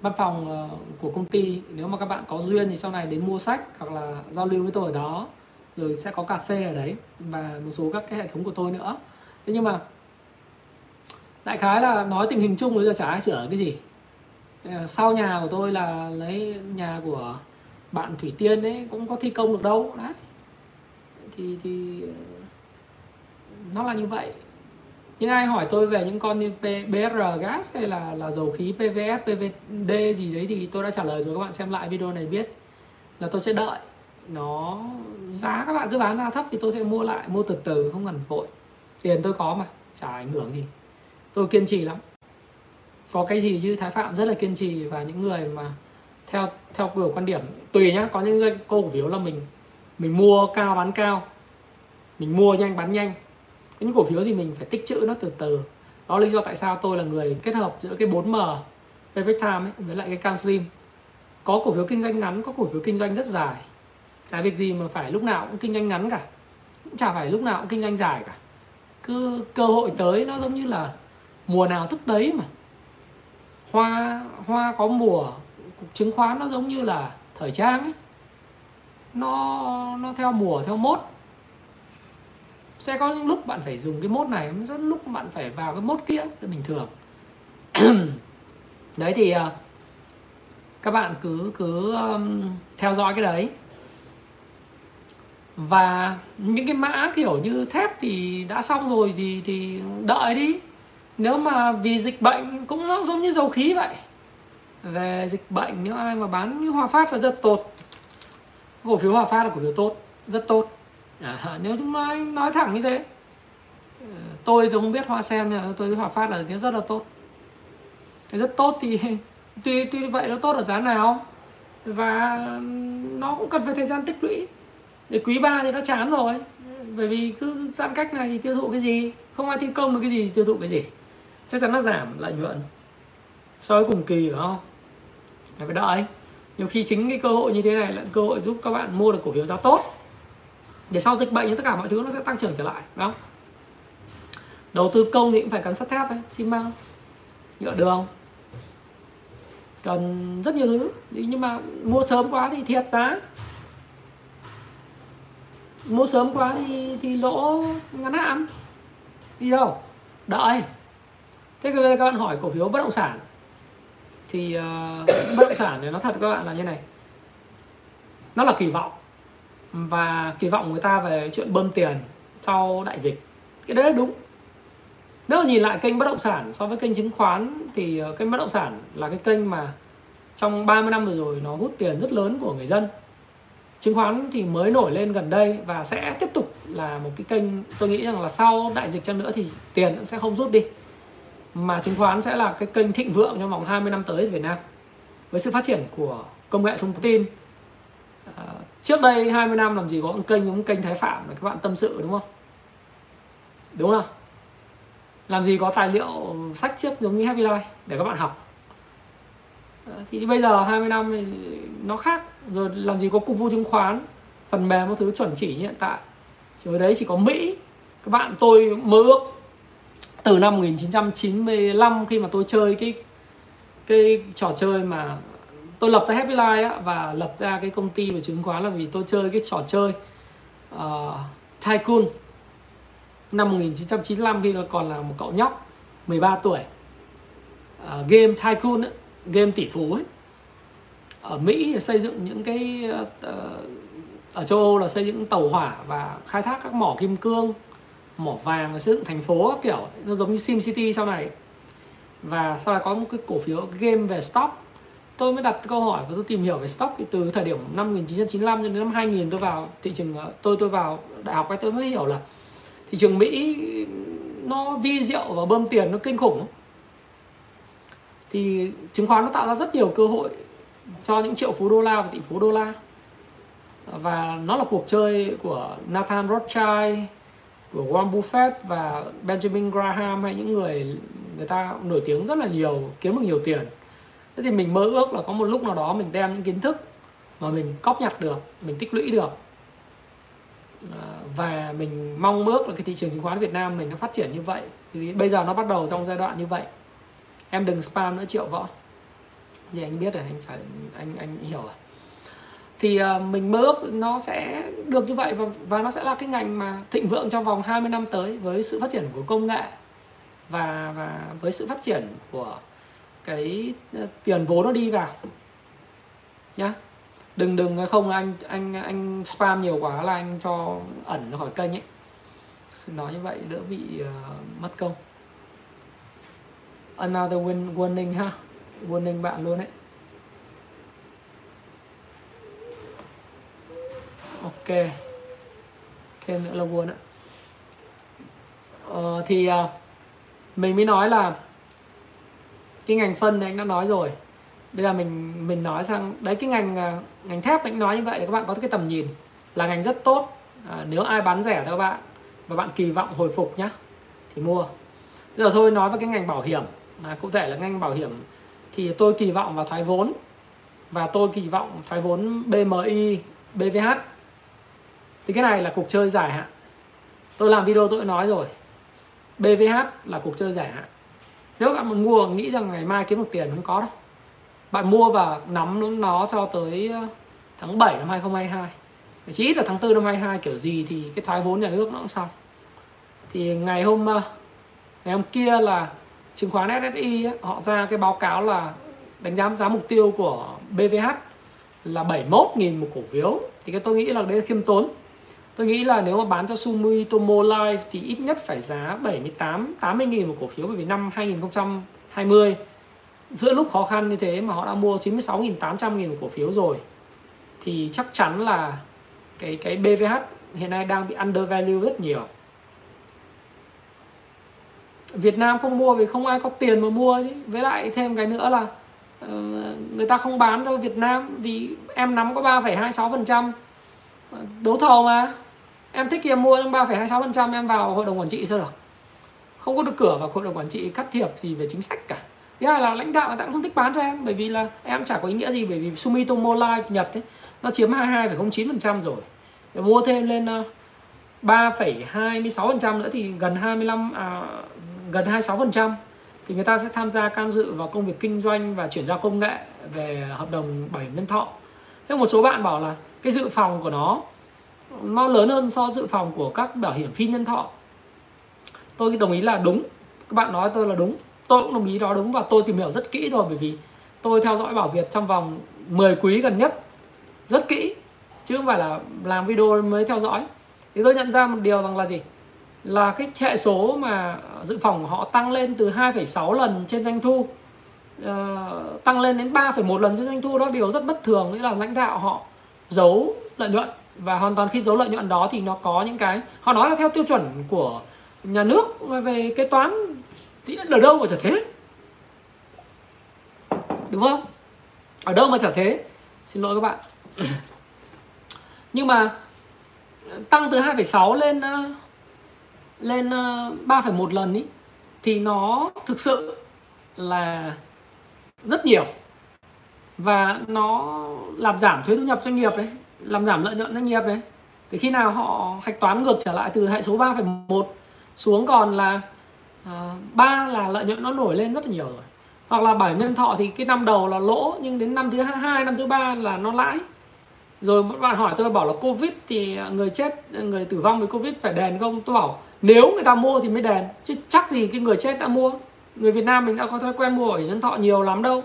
Văn phòng ờ, của công ty, nếu mà các bạn có duyên thì sau này đến mua sách hoặc là giao lưu với tôi ở đó. Rồi sẽ có cà phê ở đấy và một số các cái hệ thống của tôi nữa. Thế nhưng mà đại khái là nói tình hình chung, bây giờ chả ai sửa cái gì. Ờ, sau nhà của tôi là lấy nhà của bạn thủy tiên ấy, cũng có thi công được đâu, đấy. Thì thì, nó là như vậy. Nhưng ai hỏi tôi về những con như BR gas hay là là dầu khí PVS PVD gì đấy thì tôi đã trả lời rồi, các bạn xem lại video này biết là tôi sẽ đợi. Nó giá các bạn cứ bán ra thấp thì tôi sẽ mua lại, mua từ từ, không cần vội. Tiền tôi có mà, chả ảnh hưởng gì tôi kiên trì lắm. Có cái gì chứ? Thái phạm rất là kiên trì và những người mà theo theo kiểu quan điểm. Tùy nhá có những doanh cổ phiếu là mình mình mua cao bán cao. Mình mua nhanh bán nhanh. Những cổ phiếu thì mình phải tích trữ nó từ từ. Đó là lý do tại sao tôi là người kết hợp giữa cái 4M payback time ấy, với lại cái canslim có cổ phiếu kinh doanh ngắn có cổ phiếu kinh doanh rất dài. Chả việc gì mà phải lúc nào cũng kinh doanh ngắn cả. Cũng chả phải lúc nào cũng kinh doanh dài cả. Cứ cơ hội tới nó giống như là mùa nào thức đấy mà. Hoa hoa có mùa chứng khoán nó giống như là thời trang ấy. Nó nó theo mùa theo mốt. Sẽ có những lúc bạn phải dùng cái mốt này rất lúc bạn phải vào cái mốt kia là bình thường. Đấy thì à, các bạn cứ cứ um, theo dõi cái đấy. Và những cái mã kiểu như thép thì đã xong rồi thì thì đợi đi nếu mà vì dịch bệnh cũng nó giống như dầu khí vậy. Về dịch bệnh nếu ai mà bán như hòa phát là rất tốt. Cổ phiếu hòa phát là cổ phiếu tốt rất tốt. À, nếu chúng nói nói thẳng như thế. Ờ, tôi thì không biết hoa sen nhưng tôi hòa phát là rất là tốt. Rất tốt thì tuy tuy vậy nó tốt ở giá nào? Và nó cũng cần phải thời gian tích lũy. Để quý ba thì nó chán rồi. Bởi vì cứ giãn cách này thì tiêu thụ cái gì? Không ai thi công được cái gì thì tiêu thụ cái gì? Chắc chắn nó giảm lợi nhuận so với cùng kỳ phải không? Phải đợi. Nhiều khi chính cái cơ hội như thế này là cơ hội giúp các bạn mua được cổ phiếu giá tốt. Để sau dịch bệnh thì tất cả mọi thứ nó sẽ tăng trưởng trở lại đó đầu tư công thì cũng phải cắn sắt thép ấy, xi măng. Nhựa đường cần rất nhiều thứ. Nhưng mà mua sớm quá thì thiệt giá. Mua sớm quá thì thì lỗ ngắn hạn. Đi đâu? Đợi thế bây giờ các bạn hỏi cổ phiếu bất động sản. Thì uh, bất động sản này nó thật các bạn là như này. Nó là kỳ vọng. Và kỳ vọng người ta về chuyện bơm tiền sau đại dịch. Cái đấy là đúng. Nếu mà nhìn lại kênh bất động sản so với kênh chứng khoán thì ờ, kênh bất động sản là cái kênh mà trong 30 năm vừa rồi nó hút tiền rất lớn của người dân. Chứng khoán thì mới nổi lên gần đây và sẽ tiếp tục là một cái kênh tôi nghĩ rằng là sau đại dịch chăng nữa thì tiền cũng sẽ không rút đi mà chứng khoán sẽ là cái kênh thịnh vượng trong vòng 20 năm tới ở Việt Nam. Với sự phát triển của công nghệ thông tin à, trước đây 20 năm làm gì có một kênh giống kênh Thái Phạm là các bạn tâm sự đúng không? Đúng không làm gì có tài liệu sách trước giống như Happy Life để các bạn học. À, thì bây giờ 20 năm thì nó khác. Rồi làm gì có cục vu chứng khoán phần mềm một thứ chuẩn chỉ như hiện tại. Rồi đấy chỉ có Mỹ. Các bạn tôi mơ ước từ năm 1995 khi mà tôi chơi cái cái trò chơi mà tôi lập ra Happy Life á, và lập ra cái công ty về chứng khoán là vì tôi chơi cái trò chơi uh, Tycoon. Năm 1995 khi nó còn là một cậu nhóc 13 tuổi uh, game Tycoon ấy, game tỷ phú ấy. Ở Mỹ xây dựng những cái uh, ở châu Âu là xây dựng tàu hỏa và khai thác các mỏ kim cương mỏ vàng xây dựng thành phố, kiểu, nó giống như Sim City sau này. Và sau này có một cái cổ phiếu game về stock. Tôi mới đặt câu hỏi và tôi tìm hiểu về stock từ thời điểm năm 1995 đến năm 2000 tôi vào thị trường ờ, tôi tôi vào đại học ấy, tôi mới hiểu là thị trường Mỹ nó vi diệu và bơm tiền nó kinh khủng. Thì chứng khoán nó tạo ra rất nhiều cơ hội cho những triệu phú đô la và tỷ phú đô la. Và nó là cuộc chơi của Nathan Rothschild của Warren Buffett và Benjamin Graham hay những người người ta nổi tiếng rất là nhiều, kiếm được nhiều tiền. Thế thì mình mơ ước là có một lúc nào đó mình đem những kiến thức mà mình cóp nhặt được, mình tích lũy được. À, và mình mong ước là cái thị trường chứng khoán Việt Nam mình nó phát triển như vậy. Thì bây giờ nó bắt đầu trong giai đoạn như vậy. Em đừng spam nữa, triệu võ. Gì anh biết rồi, anh phải anh anh hiểu rồi thì uh, mình mơ ước nó sẽ được như vậy và, và nó sẽ là cái ngành mà thịnh vượng trong vòng 20 năm tới với sự phát triển của công nghệ và và với sự phát triển của cái ờ, tiền vốn nó đi vào. Nhá. Đừng đừng ờ, không anh anh anh spam nhiều quá là anh cho ẩn nó khỏi kênh ấy. Nói như vậy đỡ bị uh, mất công. Another win warning ha. Warning bạn luôn đấy ok. Thêm nữa là buồn ạ. Ờ, thì uh, mình mới nói là cái ngành phân này anh đã nói rồi. Bây giờ mình mình nói sang đấy cái ngành à, ngành thép anh nói như vậy để các bạn có cái tầm nhìn là ngành rất tốt. À, nếu ai bán rẻ cho các bạn và bạn kỳ vọng hồi phục nhá thì mua. Bây giờ thôi nói về cái ngành bảo hiểm. À, cụ thể là ngành bảo hiểm thì tôi kỳ vọng vào thoái vốn và tôi kỳ vọng thoái vốn BMI BVH thì cái này là cuộc chơi dài hạn. Tôi làm video tôi đã nói rồi. BVH là cuộc chơi dài hạn. Nếu bạn muốn mua nghĩ rằng ngày mai kiếm được tiền không có đâu. Bạn mua và nắm nó cho tới ờ, tháng 7 năm 2022 chỉ ít là tháng 4 năm 22 kiểu gì thì cái thoái vốn nhà nước nó cũng xong. Thì ngày hôm ờ, ngày hôm kia là chứng khoán SSI họ ra cái báo cáo là đánh giá giá mục tiêu của BVH là 71.000 một cổ phiếu. Thì cái tôi nghĩ là đấy là khiêm tốn tôi nghĩ là nếu mà bán cho Sumitomo Life thì ít nhất phải giá 78 80 nghìn một cổ phiếu bởi vì năm 2020 giữa lúc khó khăn như thế mà họ đã mua 96.800 nghìn một cổ phiếu rồi thì chắc chắn là cái cái BVH hiện nay đang bị undervalue rất nhiều. Việt Nam không mua vì không ai có tiền mà mua chứ. Với lại thêm cái nữa là ờ, người ta không bán cho Việt Nam vì em nắm có 3,26% ờ, đấu thầu mà em thích thì em mua trong 3,26% em vào hội đồng quản trị sao được? Không có được cửa vào hội đồng quản trị cắt thiệp gì về chính sách cả. Thứ hai là lãnh đạo người ta cũng không thích bán cho em bởi vì là em chả có ý nghĩa gì bởi vì Sumitomo Life Nhật ấy, nó chiếm 22,09% rồi. Để mua thêm lên ờ, 3,26% nữa thì gần 25 à, gần 26% thì người ta sẽ tham gia can dự vào công việc kinh doanh và chuyển giao công nghệ về hợp đồng bảo hiểm nhân thọ. Thế một số bạn bảo là cái dự phòng của nó nó lớn hơn so dự phòng của các bảo hiểm phi nhân thọ. Tôi đồng ý là đúng. Các bạn nói tôi là đúng. Tôi cũng đồng ý đó đúng và tôi tìm hiểu rất kỹ rồi bởi vì tôi theo dõi bảo việt trong vòng 10 quý gần nhất. Rất kỹ chứ không phải là làm video mới theo dõi. Thì tôi nhận ra một điều rằng là gì? Là cái hệ số mà dự phòng của họ tăng lên từ 2,6 lần trên doanh thu uh, tăng lên đến 3,1 lần trên doanh thu đó điều rất bất thường. Nghĩa là lãnh đạo họ giấu lợi nhuận và hoàn toàn khi giấu lợi nhuận đó thì nó có những cái họ nói là theo tiêu chuẩn của nhà nước về kế toán thì ở đâu mà chả thế. Đúng không? Ở đâu mà chả thế. Xin lỗi các bạn. Nhưng mà tăng từ 2,6 lên ờ, lên ờ, 3,1 lần ý thì nó thực sự là rất nhiều. Và nó làm giảm thuế thu nhập doanh nghiệp đấy làm giảm lợi nhuận doanh nghiệp đấy. Thì khi nào họ hạch toán ngược trở lại từ hệ số 3,1 xuống còn là à, ba là lợi nhuận nó nổi lên rất là nhiều rồi. Hoặc là bảo nhân thọ thì cái năm đầu là lỗ nhưng đến năm thứ hai năm thứ ba là nó lãi. Rồi một bạn hỏi tôi bảo là covid thì người chết người tử vong vì covid phải đền không? Tôi bảo nếu người ta mua thì mới đền chứ chắc gì cái người chết đã mua. Người Việt Nam mình đã có thói quen mua bảo hiểm nhân thọ nhiều lắm đâu.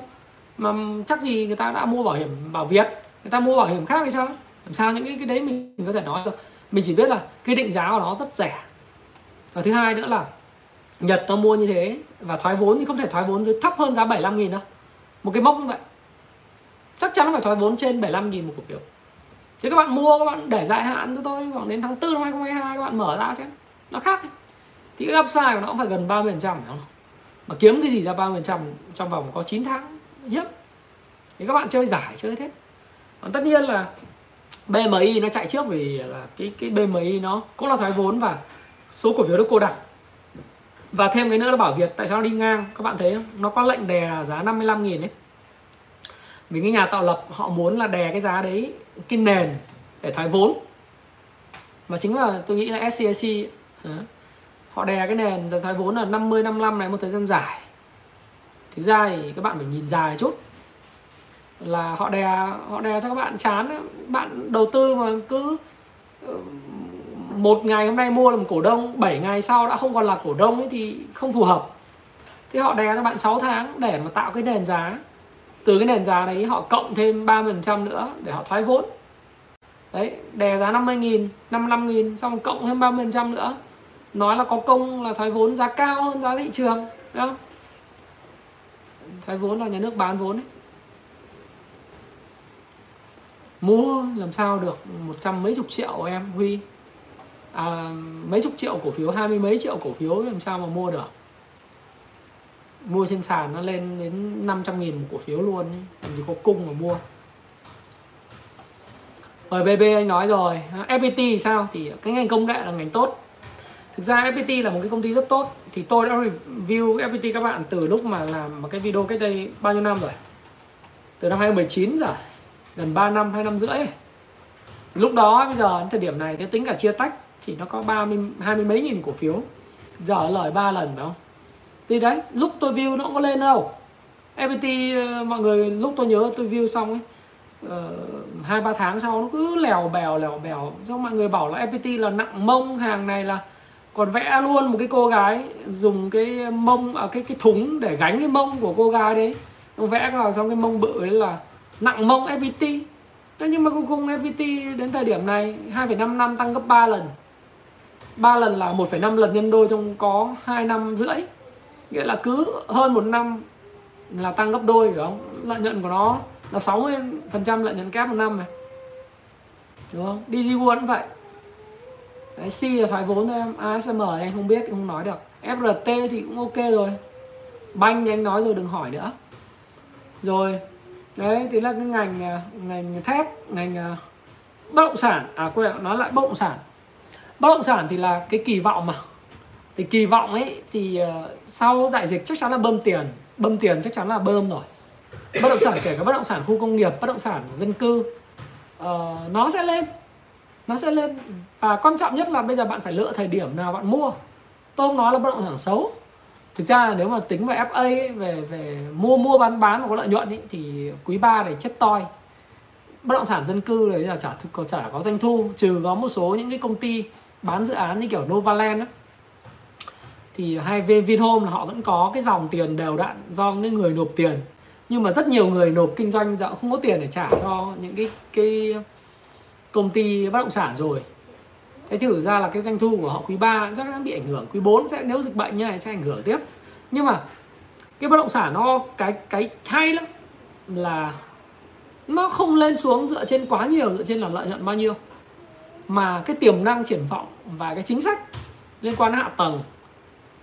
Mà chắc gì người ta đã mua bảo hiểm bảo Việt người ta mua bảo hiểm khác hay sao? Làm sao những cái, cái đấy mình, mình có thể nói được. Mình chỉ biết là cái định giá của nó rất rẻ. Và thứ hai nữa là Nhật nó mua như thế và thoái vốn thì không thể thoái vốn dưới thấp hơn giá 75 nghìn đâu. Một cái mốc như vậy. Chắc chắn phải thoái vốn trên 75 nghìn một cổ phiếu. Chứ các bạn mua các bạn để dài hạn cho tôi khoảng đến tháng 4 năm 2022 các bạn mở ra xem. Nó khác. Thì cái upside của nó cũng phải gần 30 phần trăm phải không? Mà kiếm cái gì ra 30 phần trăm trong vòng có 9 tháng hiếp. Thì các bạn chơi giải chơi thế còn tất nhiên là BMI nó chạy trước vì là cái cái BMI nó cũng là thoái vốn và số cổ phiếu được cô đặt. Và thêm cái nữa là bảo Việt, tại sao nó đi ngang? Các bạn thấy không? Nó có lệnh đè giá 55 nghìn ấy. Vì cái nhà tạo lập, họ muốn là đè cái giá đấy, cái nền để thoái vốn. Mà chính là tôi nghĩ là scic họ đè cái nền giá thoái vốn là 50 55 này, một thời gian dài. Thực ra thì các bạn phải nhìn dài chút là họ đè họ đè cho các bạn chán bạn đầu tư mà cứ ờ, một ngày hôm nay mua làm cổ đông 7 ngày sau đã không còn là cổ đông ấy thì không phù hợp. Thế họ đè cho bạn 6 tháng để mà tạo cái nền giá. Từ cái nền giá đấy họ cộng thêm 30% nữa để họ thoái vốn. Đấy, đè giá 50 nghìn 55 nghìn, xong cộng thêm 30% nữa. Nói là có công là thoái vốn giá cao hơn giá thị trường, đúng không? Thoái vốn là nhà nước bán vốn ấy mua làm sao được một trăm mấy chục triệu em huy? À, mấy chục triệu cổ phiếu hai mươi mấy triệu cổ phiếu làm sao mà mua được? Mua trên sàn nó lên đến 500 nghìn một cổ phiếu luôn ấy. làm gì có cung mà mua. Rồi BB anh nói rồi FPT thì sao? Thì cái ngành công nghệ là ngành tốt. Thực ra FPT là một cái công ty rất tốt. Thì tôi đã review FPT các bạn từ lúc mà làm một cái video cách đây bao nhiêu năm rồi? Từ năm 2019 rồi gần 3 năm hai năm rưỡi. Lúc đó bây giờ đến thời điểm này nếu tính cả chia tách thì nó có ba mươi hai mươi mấy nghìn cổ phiếu. Giờ lời ba lần phải không? Thì đấy lúc tôi view nó cũng có lên đâu. FPT ờ, mọi người lúc tôi nhớ tôi view xong ấy ờ, hai uh, ba tháng sau nó cứ lèo bèo lèo bèo. Xong mọi người bảo là FPT là nặng mông hàng này là còn vẽ luôn một cái cô gái dùng cái mông ở à, cái cái thúng để gánh cái mông của cô gái đấy. Vẽ vào xong cái mông bự đấy là nặng mông FPT thế nhưng mà cuối cùng FPT đến thời điểm này 2,5 năm tăng gấp 3 lần. 3 lần là 1,5 lần nhân đôi trong có 2 năm rưỡi. Nghĩa là cứ hơn một năm là tăng gấp đôi phải không? Lợi nhuận của nó là 60 phần trăm lợi nhuận kép một năm này. Đúng không? DG World cũng vậy. Đấy, C là thoái vốn thôi em. ASMR thì anh không biết thì không nói được. FRT thì cũng ok rồi. Banh thì anh nói rồi đừng hỏi nữa. Rồi đấy thì là cái ngành à, ngành thép ngành à, bất động sản. À quên nói lại bất động sản. Bất động sản thì là cái kỳ vọng mà. Thì kỳ vọng ấy thì à, sau đại dịch chắc chắn là bơm tiền. Bơm tiền chắc chắn là bơm rồi. Bất động sản kể cả bất động sản khu công nghiệp bất động sản dân cư uh, nó sẽ lên. Nó sẽ lên. Và quan trọng nhất là bây giờ bạn phải lựa thời điểm nào bạn mua. Tôi không nói là bất động sản xấu thực ra là nếu mà tính về FA ấy, về về mua mua bán bán mà có lợi nhuận ấy, thì quý 3 này chết toi. Bất động sản dân cư đấy là chả có chả có doanh thu trừ có một số những cái công ty bán dự án như kiểu Novaland ấy, thì hai Vinhome là họ vẫn có cái dòng tiền đều đặn do những người nộp tiền. Nhưng mà rất nhiều người nộp kinh doanh dạo không có tiền để trả cho những cái cái công ty bất động sản rồi thế thử ra là cái doanh thu của họ quý 3 chắc chắn bị ảnh hưởng quý 4 sẽ nếu dịch bệnh như này sẽ ảnh hưởng tiếp. Nhưng mà cái bất động sản nó cái cái hay lắm là nó không lên xuống dựa trên quá nhiều dựa trên là lợi nhuận bao nhiêu. Mà cái tiềm năng triển vọng và cái chính sách liên quan hạ tầng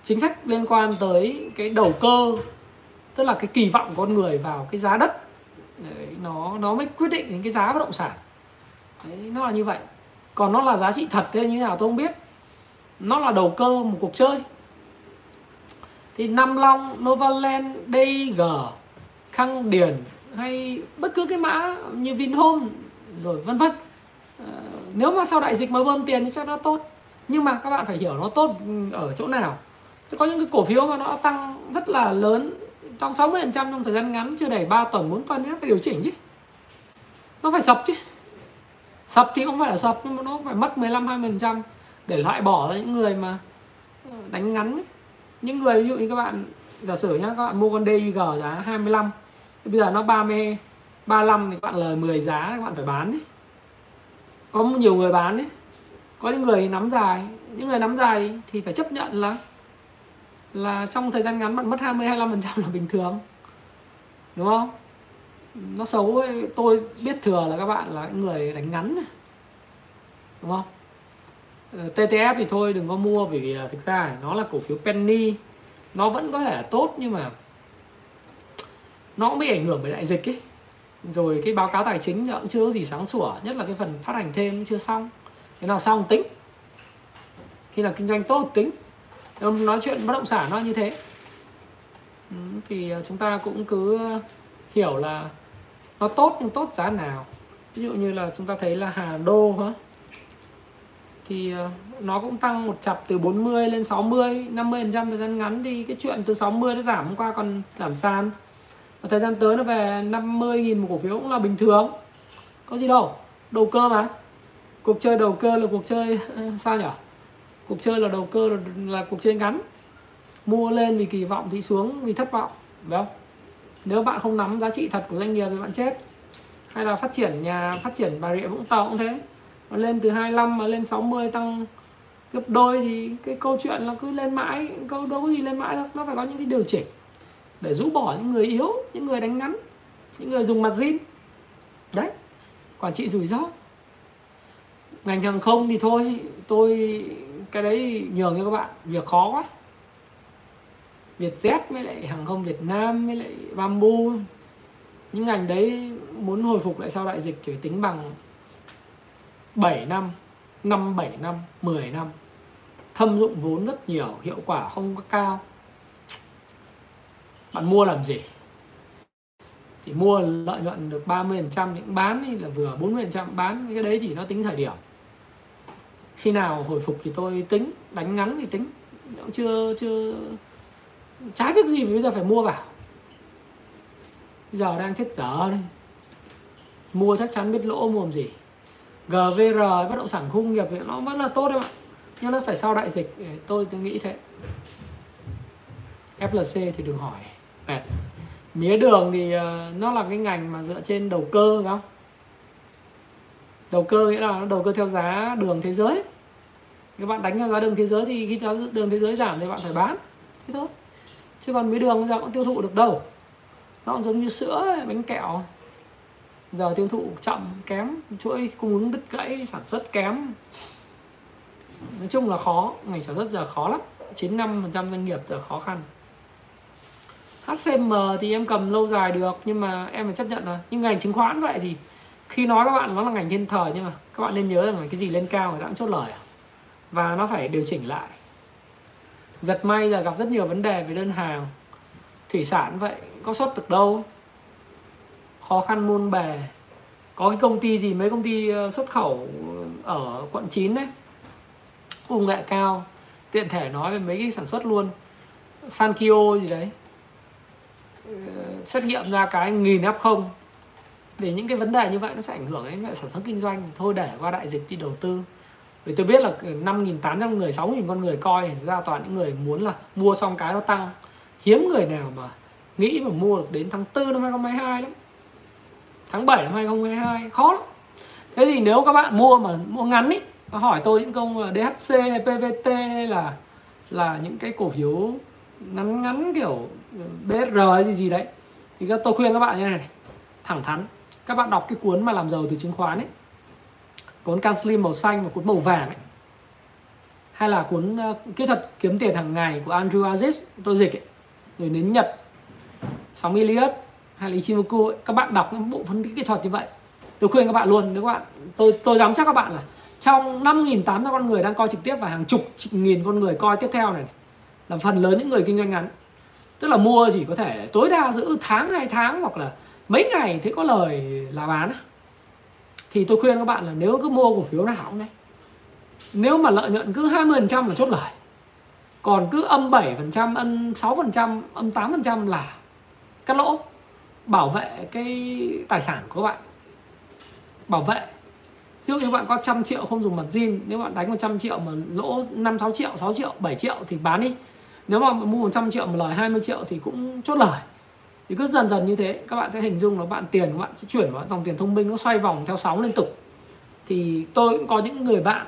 chính sách liên quan tới cái đầu cơ tức là cái kỳ vọng của con người vào cái giá đất Đấy, nó nó mới quyết định đến cái giá bất động sản. Đấy, nó là như vậy còn nó là giá trị thật thế như thế nào tôi không biết. Nó là đầu cơ một cuộc chơi. Thì Nam Long, Novaland, DG, Khang Điền hay bất cứ cái mã như Vinhome rồi vân vân. Ờ, nếu mà sau đại dịch mà bơm tiền thì chắc nó tốt. Nhưng mà các bạn phải hiểu nó tốt ở chỗ nào. Chứ có những cái cổ phiếu mà nó tăng rất là lớn trong 60% trong thời gian ngắn chưa đầy 3 tuần 4 tuần nó phải điều chỉnh chứ. Nó phải sập chứ sập thì không phải là sập nhưng mà nó phải mất 15 20% để loại bỏ những người mà ờ, đánh ngắn ấy. những người, ví dụ như các bạn, giả sử nhá, các bạn mua con DIG giá 25 thì bây giờ nó 30 35 thì các bạn lời 10 giá các bạn phải bán đấy có nhiều người bán đấy có những người nắm dài, những người nắm dài thì phải chấp nhận là là trong thời gian ngắn bạn mất 20 25 là bình thường. Đúng không? Nó xấu ấy, tôi biết thừa là các bạn là những người đánh ngắn này. đúng không? Ờ, TTF thì thôi đừng có mua bởi vì là thực ra nó là cổ phiếu penny. Nó vẫn có thể là tốt nhưng mà nó cũng bị ảnh hưởng bởi đại dịch ấy. Rồi cái báo cáo tài chính cũng chưa có gì sáng sủa nhất là cái phần phát hành thêm cũng chưa xong. Thế nào xong tính. Khi nào kinh doanh tốt tính. Nói chuyện bất động sản nó như thế. Ừ, thì ờ, chúng ta cũng cứ hiểu là nó tốt nhưng tốt giá nào? Ví dụ như là chúng ta thấy là Hà Đô hả? Thì ờ, nó cũng tăng một chập từ 40 lên 60 50 phần trăm thời gian ngắn thì cái chuyện từ 60 nó giảm hôm qua còn giảm sàn. Và thời gian tới nó về 50 nghìn một cổ phiếu cũng là bình thường. Có gì đâu đầu cơ mà. Cuộc chơi đầu cơ là cuộc chơi ờ, sao nhỉ cuộc chơi là đầu cơ là, là cuộc chơi ngắn. Mua lên vì kỳ vọng thì xuống vì thất vọng phải không? Nếu bạn không nắm giá trị thật của doanh nghiệp thì bạn chết. Hay là phát triển nhà, phát triển bà rịa vũng tàu cũng thế. Nó lên từ 25 mà lên 60 tăng gấp đôi thì cái câu chuyện là cứ lên mãi câu đâu có gì lên mãi đâu. Nó phải có những cái điều chỉnh để rũ bỏ những người yếu, những người đánh ngắn, những người dùng mặt zin. Đấy, quản trị rủi ro. Ngành hàng không thì thôi, tôi, cái đấy nhường cho các bạn, việc khó quá. Vietjet với lại hàng không Việt Nam với lại Bamboo. Những ngành đấy muốn hồi phục lại sau đại dịch thì tính bằng 7 năm 5 7 năm 10 năm. Thâm dụng vốn rất nhiều, hiệu quả không có cao. Bạn mua làm gì? Thì mua lợi nhuận được 30% những bán thì là vừa 40% bán cái đấy thì nó tính thời điểm. Khi nào hồi phục thì tôi tính, đánh ngắn thì tính. Chưa chưa trái việc gì bây giờ phải mua vào? Bây giờ đang chết dở đây. Mua chắc chắn biết lỗ mua làm gì. GVR bất động sản khu nghiệp thì nó vẫn là tốt đấy bạn. Nhưng nó phải sau đại dịch tôi tôi nghĩ thế. FLC thì đừng hỏi. Mệt. Mía đường thì ờ, nó là cái ngành mà dựa trên đầu cơ, phải không? Đầu cơ nghĩa là đầu cơ theo giá đường thế giới. Các bạn đánh theo giá đường thế giới thì khi giá đường thế giới giảm thì bạn phải bán. Thế thôi chứ còn mía đường giờ cũng tiêu thụ được đâu. Nó cũng giống như sữa bánh kẹo. Giờ tiêu thụ chậm, kém. Chuỗi cung ứng đứt gãy, sản xuất kém. Nói chung là khó. Ngành sản xuất giờ khó lắm. 95 phần trăm doanh nghiệp giờ khó khăn. HCM thì em cầm lâu dài được, nhưng mà em phải chấp nhận là nhưng ngành chứng khoán vậy thì khi nói các bạn nó là ngành thiên thời nhưng mà các bạn nên nhớ rằng là cái gì lên cao người ta cũng chốt lời à. và nó phải điều chỉnh lại giật may là gặp rất nhiều vấn đề về đơn hàng, thủy sản vậy, có xuất được đâu. Khó khăn muôn bề. Có cái công ty gì, mấy công ty ờ, xuất khẩu ở quận 9 đấy. Công nghệ cao, tiện thể nói về mấy cái sản xuất luôn. Sankyo gì đấy. Ờ, xét nghiệm ra cái nghìn f không. Để những cái vấn đề như vậy nó sẽ ảnh hưởng đến sản xuất kinh doanh. Thôi để qua đại dịch đi đầu tư vì tôi biết là 5.800 người 6.000 con người coi ra toàn những người muốn là mua xong cái nó tăng. Hiếm người nào mà nghĩ mà mua được đến tháng 4 năm 2022 lắm. Tháng 7 năm 2022 khó lắm. Thế thì nếu các bạn mua mà mua ngắn ý có hỏi tôi những công DHC hay PVT hay là là những cái cổ phiếu ngắn ngắn kiểu ừ, BR hay gì gì đấy thì tôi khuyên các bạn như này, này thẳng thắn. Các bạn đọc cái cuốn mà làm giàu từ chứng khoán ấy cuốn can slim màu xanh và cuốn màu vàng ấy. Hay là cuốn uh, ờ, kỹ thuật kiếm tiền hàng ngày của Andrew Aziz tôi dịch ấy. Rồi đến Nhật sóng Elliott hay là Ichimoku ấy. các bạn đọc những bộ phân tích kỹ thuật như vậy. Tôi khuyên các bạn luôn nếu các bạn tôi tôi dám chắc các bạn là trong 5.800 con người đang coi trực tiếp và hàng chục nghìn con người coi tiếp theo này là phần lớn những người kinh doanh ngắn. Tức là mua chỉ có thể tối đa giữ tháng hai tháng hoặc là mấy ngày thấy có lời là bán thì tôi khuyên các bạn là nếu cứ mua cổ phiếu nào cũng đấy. Nếu mà lợi nhuận cứ 20% là chốt lời. Còn cứ âm 7% âm 6% âm 8% là cắt lỗ. Bảo vệ cái tài sản của các bạn. Bảo vệ. Ví dụ như bạn có trăm triệu không dùng mặt zin, nếu bạn đánh 100 triệu mà lỗ 5 6 triệu 6 triệu 7 triệu thì bán đi. Nếu mà mua 100 triệu mà lời 20 triệu thì cũng chốt lời thì cứ dần dần như thế các bạn sẽ hình dung là bạn tiền của bạn sẽ chuyển vào dòng tiền thông minh nó xoay vòng theo sóng liên tục. Thì tôi cũng có những người bạn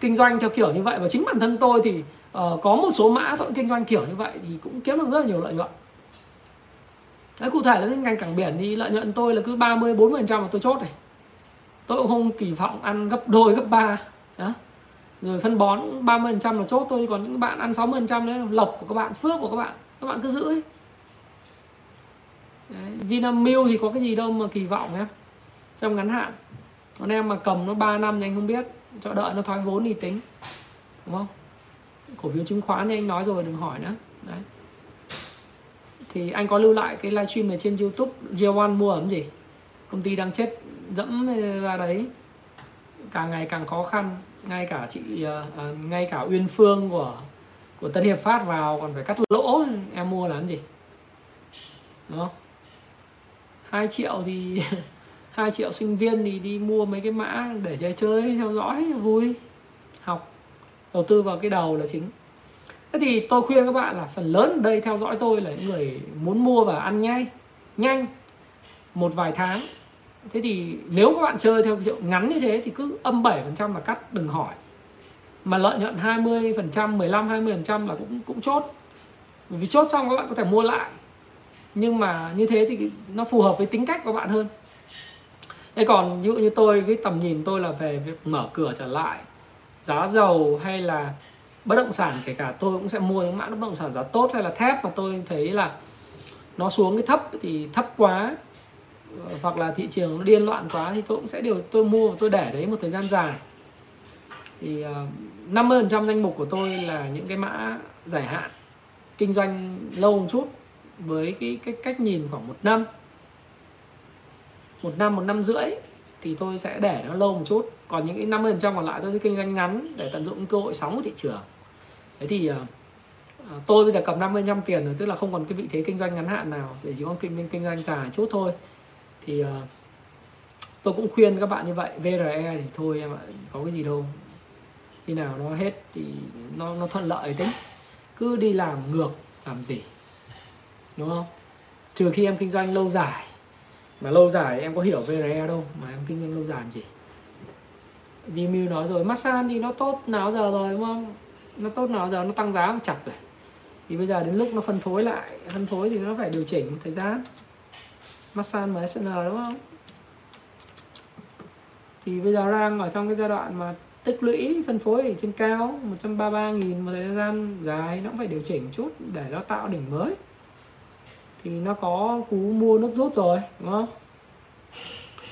kinh doanh theo kiểu như vậy và chính bản thân tôi thì uh, có một số mã tôi cũng kinh doanh kiểu như vậy thì cũng kiếm được rất là nhiều lợi nhuận. Đấy, cụ thể là ngành cảng biển thì lợi nhuận tôi là cứ 30 40 trăm mà tôi chốt này. Tôi cũng không kỳ vọng ăn gấp đôi gấp ba đó rồi phân bón 30 trăm là chốt tôi còn những bạn ăn 60 trăm đấy lộc của các bạn phước của các bạn các bạn cứ giữ ấy. Đấy, Vinamilk thì có cái gì đâu mà kỳ vọng em trong ngắn hạn. Còn em mà cầm nó 3 năm thì anh không biết. Cho đợi nó thoái vốn thì tính. Đúng không? Cổ phiếu chứng khoán thì anh nói rồi đừng hỏi nữa. Đấy. Thì anh có lưu lại cái livestream này trên youtube Year One mua ấm gì? Công ty đang chết dẫm ra đấy. Càng ngày càng khó khăn. Ngay cả chị uh, ngay cả Uyên Phương của của Tân Hiệp Phát vào còn phải cắt lỗ. Em mua làm gì? Đúng không? 2 triệu thì 2 triệu sinh viên thì đi mua mấy cái mã để chơi chơi, theo dõi, vui, học, đầu tư vào cái đầu là chính. Thế thì tôi khuyên các bạn là phần lớn ở đây theo dõi tôi là những người muốn mua và ăn nhanh nhanh, một vài tháng. Thế thì nếu các bạn chơi theo kiểu ngắn như thế thì cứ âm 7% là cắt, đừng hỏi. Mà lợi nhuận 20% 15 20% là cũng cũng chốt. Vì chốt xong các bạn có thể mua lại nhưng mà như thế thì nó phù hợp với tính cách của bạn hơn. Thế còn ví dụ như tôi cái tầm nhìn tôi là về việc mở cửa trở lại giá dầu hay là bất động sản kể cả tôi cũng sẽ mua những mã bất động sản giá tốt hay là thép mà tôi thấy là nó xuống cái thấp thì thấp quá hoặc là thị trường nó điên loạn quá thì tôi cũng sẽ điều tôi mua và tôi để đấy một thời gian dài. Thì ờ, uh, 50% danh mục của tôi là những cái mã dài hạn kinh doanh lâu một chút với cái, cái cách nhìn khoảng một năm. Một năm một năm rưỡi thì tôi sẽ để nó lâu một chút. Còn những cái 50 phần trăm còn lại tôi sẽ kinh doanh ngắn để tận dụng cơ hội sóng của thị trường. Thế thì uh, tôi bây giờ cầm 50 trăm tiền rồi tức là không còn cái vị thế kinh doanh ngắn hạn nào chỉ có kinh kinh doanh dài chút thôi. Thì uh, tôi cũng khuyên các bạn như vậy VRE thì thôi em ạ có cái gì đâu. Khi nào nó hết thì nó nó thuận lợi tính. Cứ đi làm ngược làm gì? Đúng không? Trừ khi em kinh doanh lâu dài. Mà lâu dài em có hiểu VRE đâu, mà em kinh doanh lâu dài làm gì? Vimeo nói rồi, massage thì nó tốt nào giờ rồi, đúng không? Nó tốt nào giờ, nó tăng giá chặt rồi. Thì bây giờ đến lúc nó phân phối lại, phân phối thì nó phải điều chỉnh một thời gian. Massage MSN đúng không? Thì bây giờ đang ở trong cái giai đoạn mà tích lũy, phân phối ở trên cao 133 nghìn một thời gian dài, nó cũng phải điều chỉnh chút để nó tạo đỉnh mới thì nó có cú mua nước rút rồi đúng không?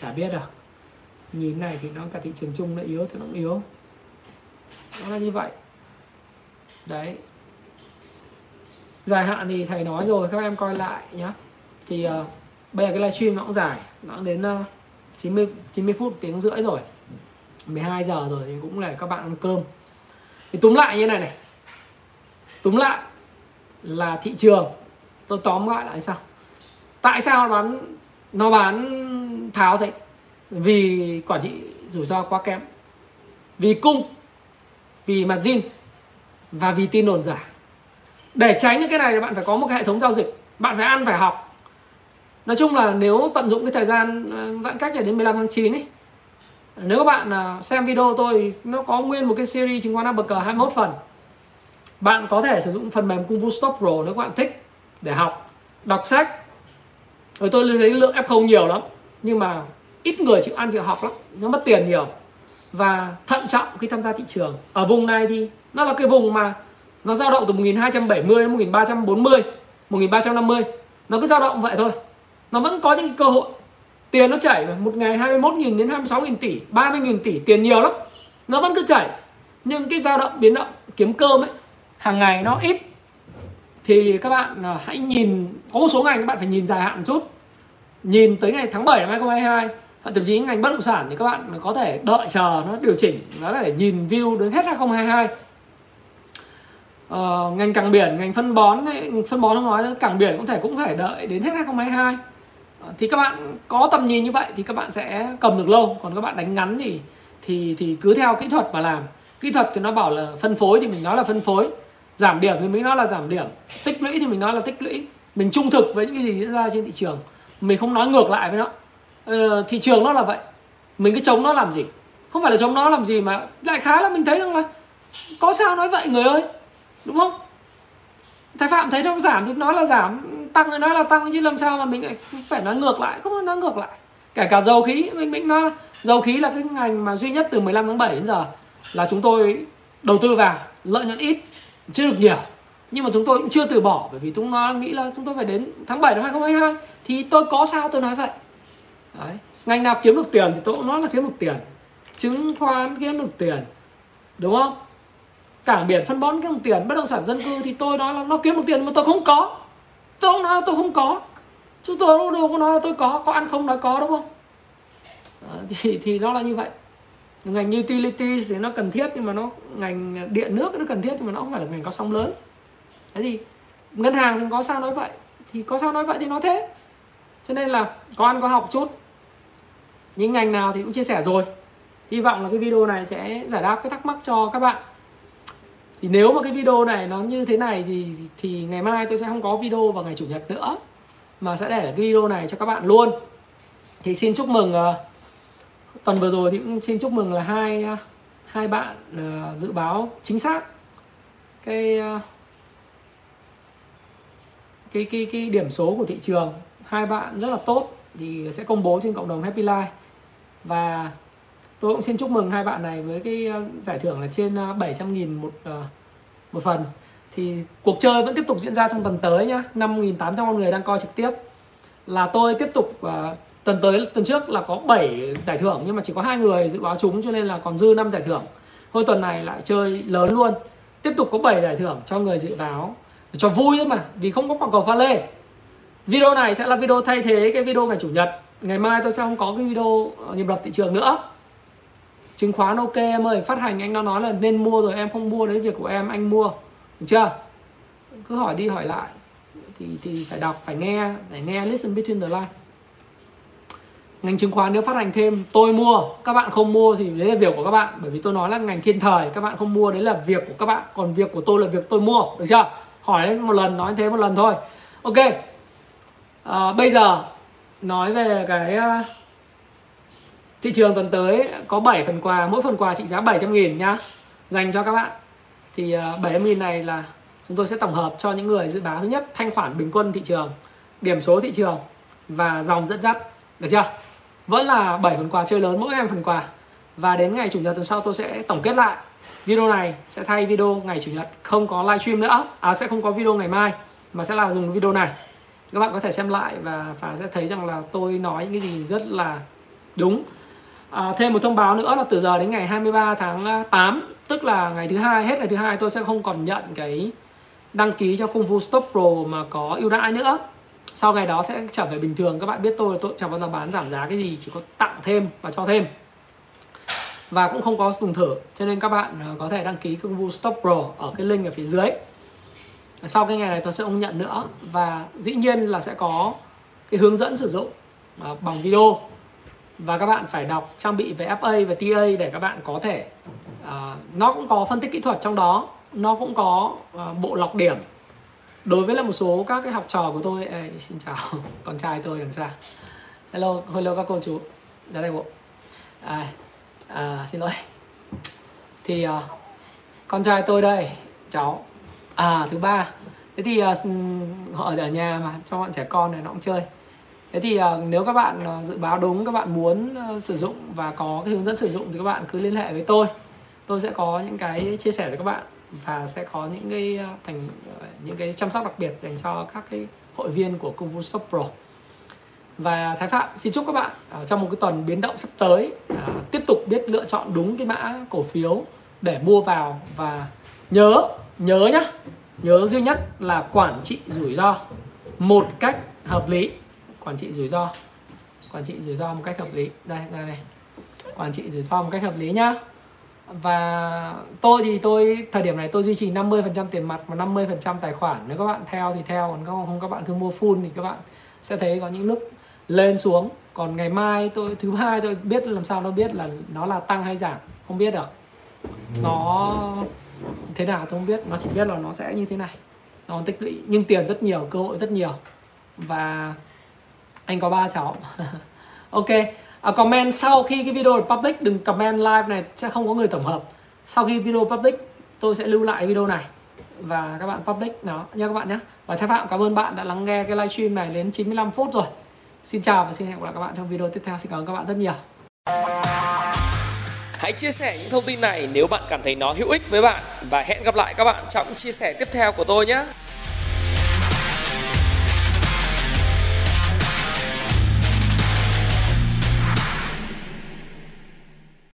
Chả biết được. Nhìn này thì nó cả thị trường chung nó yếu thì nó cũng yếu. Nó là như vậy. Đấy. Dài hạn thì thầy nói rồi các em coi lại nhá. Thì uh, bây giờ cái livestream nó cũng dài nó cũng đến uh, 90 90 phút tiếng rưỡi rồi. 12 giờ rồi thì cũng là các bạn ăn cơm. Thì túm lại như này này. Túm lại là thị trường tôi tóm lại lại sao? Tại sao nó bán nó bán tháo thế? Vì quản trị rủi ro quá kém. Vì cung, vì mặt zin và vì tin đồn giả. Để tránh những cái này thì bạn phải có một cái hệ thống giao dịch. Bạn phải ăn, phải học. Nói chung là nếu tận dụng cái thời gian ờ, giãn cách này đến 15 tháng 9 ấy, nếu các bạn ờ, xem video tôi, nó có nguyên một cái series chứng khoán ABG 21 phần. Bạn có thể sử dụng phần mềm Kung Fu Stop Pro nếu các bạn thích để học, đọc sách. Rồi tôi thấy lượng F0 nhiều lắm, nhưng mà ít người chịu ăn chịu học lắm, nó mất tiền nhiều. Và thận trọng khi tham gia thị trường. Ở vùng này thì nó là cái vùng mà nó dao động từ 1270 đến 1340 1350 nó cứ dao động vậy thôi. Nó vẫn có những cơ hội. Tiền nó chảy mà một ngày 21.000 đến 26.000 tỷ 30.000 tỷ, tiền nhiều lắm. Nó vẫn cứ chảy. Nhưng cái dao động biến động, kiếm cơm ấy, hàng ngày nó ít thì các bạn à, hãy nhìn có một số ngành các bạn phải nhìn dài hạn một chút. Nhìn tới ngày tháng 7 năm 2022 thậm chí ngành bất động sản thì các bạn có thể đợi chờ nó điều chỉnh nó có thể nhìn view đến hết 2022 ờ, ngành cảng biển ngành phân bón phân bón không nói cảng biển cũng thể cũng phải đợi đến hết 2022 ờ, thì các bạn có tầm nhìn như vậy thì các bạn sẽ cầm được lâu còn các bạn đánh ngắn thì thì thì cứ theo kỹ thuật mà làm. Kỹ thuật thì nó bảo là phân phối thì mình nói là phân phối giảm điểm thì mình nói là giảm điểm. Tích lũy thì mình nói là tích lũy. Mình trung thực với những cái gì diễn ra trên thị trường. Mình không nói ngược lại với nó. Ờ, thị trường nó là vậy. Mình cứ chống nó làm gì? Không phải là chống nó làm gì mà lại khá là mình thấy rằng là có sao nói vậy người ơi. Đúng không? Thái phạm thấy nó giảm thì nói là giảm tăng thì nói là tăng chứ làm sao mà mình lại phải nói ngược lại? Không nói ngược lại. Kể cả dầu khí mình mình nói dầu khí là cái ngành mà duy nhất từ 15 tháng 7 đến giờ là chúng tôi đầu tư vào lợi nhuận ít chưa được nhiều. Nhưng mà chúng tôi cũng chưa từ bỏ bởi vì chúng nó nghĩ là chúng tôi phải đến tháng 7 năm 2022 thì tôi có sao tôi nói vậy. Đấy. ngành nào kiếm được tiền thì tôi cũng nói là kiếm được tiền. Chứng khoán kiếm được tiền. Đúng không? Cảng biển phân bón kiếm được tiền. Bất động sản dân cư thì tôi nói là nó kiếm được tiền mà tôi không có. Tôi không nói là tôi không có. Chúng tôi đâu có nói là tôi có. Có ăn không nói có đúng không? À, thì thì nó là như vậy ngành utilities thì nó cần thiết nhưng mà nó ngành điện nước nó cần thiết nhưng mà nó không phải là ngành có sóng lớn. Thế thì ngân hàng thì có sao nói vậy? Thì có sao nói vậy thì nó thế. Cho nên là có ăn có học chút. Những ngành nào thì cũng chia sẻ rồi. Hy vọng là cái video này sẽ giải đáp cái thắc mắc cho các bạn. Thì nếu mà cái video này nó như thế này thì thì ngày mai tôi sẽ không có video vào ngày chủ nhật nữa mà sẽ để cái video này cho các bạn luôn. Thì xin chúc mừng uh, tuần vừa rồi thì cũng xin chúc mừng là hai à, hai bạn uh, dự báo chính xác cái uh, cái cái cái điểm số của thị trường. Hai bạn rất là tốt thì sẽ công bố trên cộng đồng Happy Life. Và tôi cũng xin chúc mừng hai bạn này với cái giải thưởng là trên 700 ờ, nghìn một một phần. Thì cuộc chơi vẫn tiếp tục diễn ra trong tuần tới nhá. 5.800 con người đang coi trực tiếp. Là tôi tiếp tục tuần tới, tuần trước là có 7 giải thưởng, nhưng mà chỉ có hai người dự báo chúng cho nên là còn dư 5 giải thưởng. Thôi tuần này lại chơi lớn luôn. Tiếp tục có 7 giải thưởng cho người dự báo, cho vui thôi mà, vì không có quảng cầu pha lê. Video này sẽ là video thay thế cái video ngày chủ nhật. Ngày mai tôi sẽ không có cái video ờ, nhịp đập thị trường nữa. Chứng khoán ok em ơi, phát hành anh nó nói là nên mua rồi, em không mua đấy, việc của em, anh mua. Được chưa? Cứ hỏi đi hỏi lại, thì thì phải đọc, phải nghe phải nghe, listen between the line ngành chứng khoán nếu phát hành thêm tôi mua các bạn không mua thì đấy là việc của các bạn. Bởi vì tôi nói là ngành thiên thời các bạn không mua đấy là việc của các bạn. Còn việc của tôi là việc tôi mua được chưa? Hỏi một lần nói thế một lần thôi. Ok. À, bây giờ nói về cái à, thị trường tuần tới có 7 phần quà mỗi phần quà trị giá 700 nghìn nhá. Dành cho các bạn. Thì à, 700 nghìn này là chúng tôi sẽ tổng hợp cho những người dự báo thứ nhất thanh khoản bình quân thị trường điểm số thị trường và dòng dẫn dắt được chưa? Vẫn là 7 phần quà chơi lớn mỗi em phần quà. Và đến ngày chủ nhật tuần sau tôi sẽ tổng kết lại video này sẽ thay video ngày chủ nhật. Không có livestream nữa. À sẽ không có video ngày mai mà sẽ là dùng video này. Các bạn có thể xem lại và và sẽ thấy rằng là tôi nói những cái gì rất là đúng. À, thêm một thông báo nữa là từ giờ đến ngày 23 tháng à, 8 tức là ngày thứ hai hết ngày thứ hai tôi sẽ không còn nhận cái đăng ký cho khung Fu Stop Pro mà có ưu đãi nữa sau ngày đó sẽ trở về bình thường. Các bạn biết tôi tôi chẳng bao giờ bán giảm giá cái gì chỉ có tặng thêm và cho thêm. Và cũng không có dùng thử. Cho nên các bạn ờ, có thể đăng ký công vụ Stop Pro ở cái link ở phía dưới. Sau cái ngày này tôi sẽ không nhận nữa. Và dĩ nhiên là sẽ có cái hướng dẫn sử dụng ờ, bằng video. Và các bạn phải đọc trang bị về FA và TA để các bạn có thể uh, nó cũng có phân tích kỹ thuật trong đó. Nó cũng có uh, bộ lọc điểm đối với là một số các cái học trò của tôi Ê, xin chào con trai tôi đằng xa. Hello hello các cô chú. Ra đây bộ. À, à, xin lỗi. Thì à, con trai tôi đây cháu. À thứ ba. Thế thì à, họ ở nhà mà cho bọn trẻ con này nó cũng chơi. Thế thì à, nếu các bạn à, dự báo đúng các bạn muốn à, sử dụng và có cái hướng dẫn sử dụng thì các bạn cứ liên hệ với tôi. Tôi sẽ có những cái chia sẻ với các bạn và sẽ có những cái ờ, thành ờ, những cái chăm sóc đặc biệt dành cho các cái hội viên của Kung Fu Shop Pro. Và Thái Phạm, xin chúc các bạn ờ, trong một cái tuần biến động sắp tới tiếp tục biết lựa chọn đúng cái mã cổ phiếu để mua vào. Và nhớ nhớ nhá, nhớ duy nhất là quản trị rủi ro một cách hợp lý. Quản trị rủi ro, quản trị rủi ro một cách hợp lý. Đây đây này quản trị rủi ro một cách hợp lý nhá và tôi thì tôi thời điểm này tôi duy trì 50% tiền mặt và 50% tài khoản. Nếu các bạn theo thì theo còn không, không các bạn cứ mua full thì các bạn sẽ thấy có những lúc lên xuống. Còn ngày mai tôi thứ hai tôi biết làm sao nó biết là nó là tăng hay giảm không biết được. Nó thế nào tôi không biết nó chỉ biết là nó sẽ như thế này. Nó tích lũy nhưng tiền rất nhiều cơ hội rất nhiều. Và anh có ba cháu. Ok à, comment sau khi cái video public đừng comment live này sẽ không có người tổng hợp. Sau khi video public tôi sẽ lưu lại video này và các bạn public nó nha các bạn nhé và thái phạm cảm ơn bạn đã lắng nghe cái livestream này đến 95 phút rồi. Xin chào và xin hẹn gặp lại các bạn trong video tiếp theo. Xin cảm ơn các bạn rất nhiều. Hãy chia sẻ những thông tin này nếu bạn cảm thấy nó hữu ích với bạn. Và hẹn gặp lại các bạn trong chia sẻ tiếp theo của tôi nhé.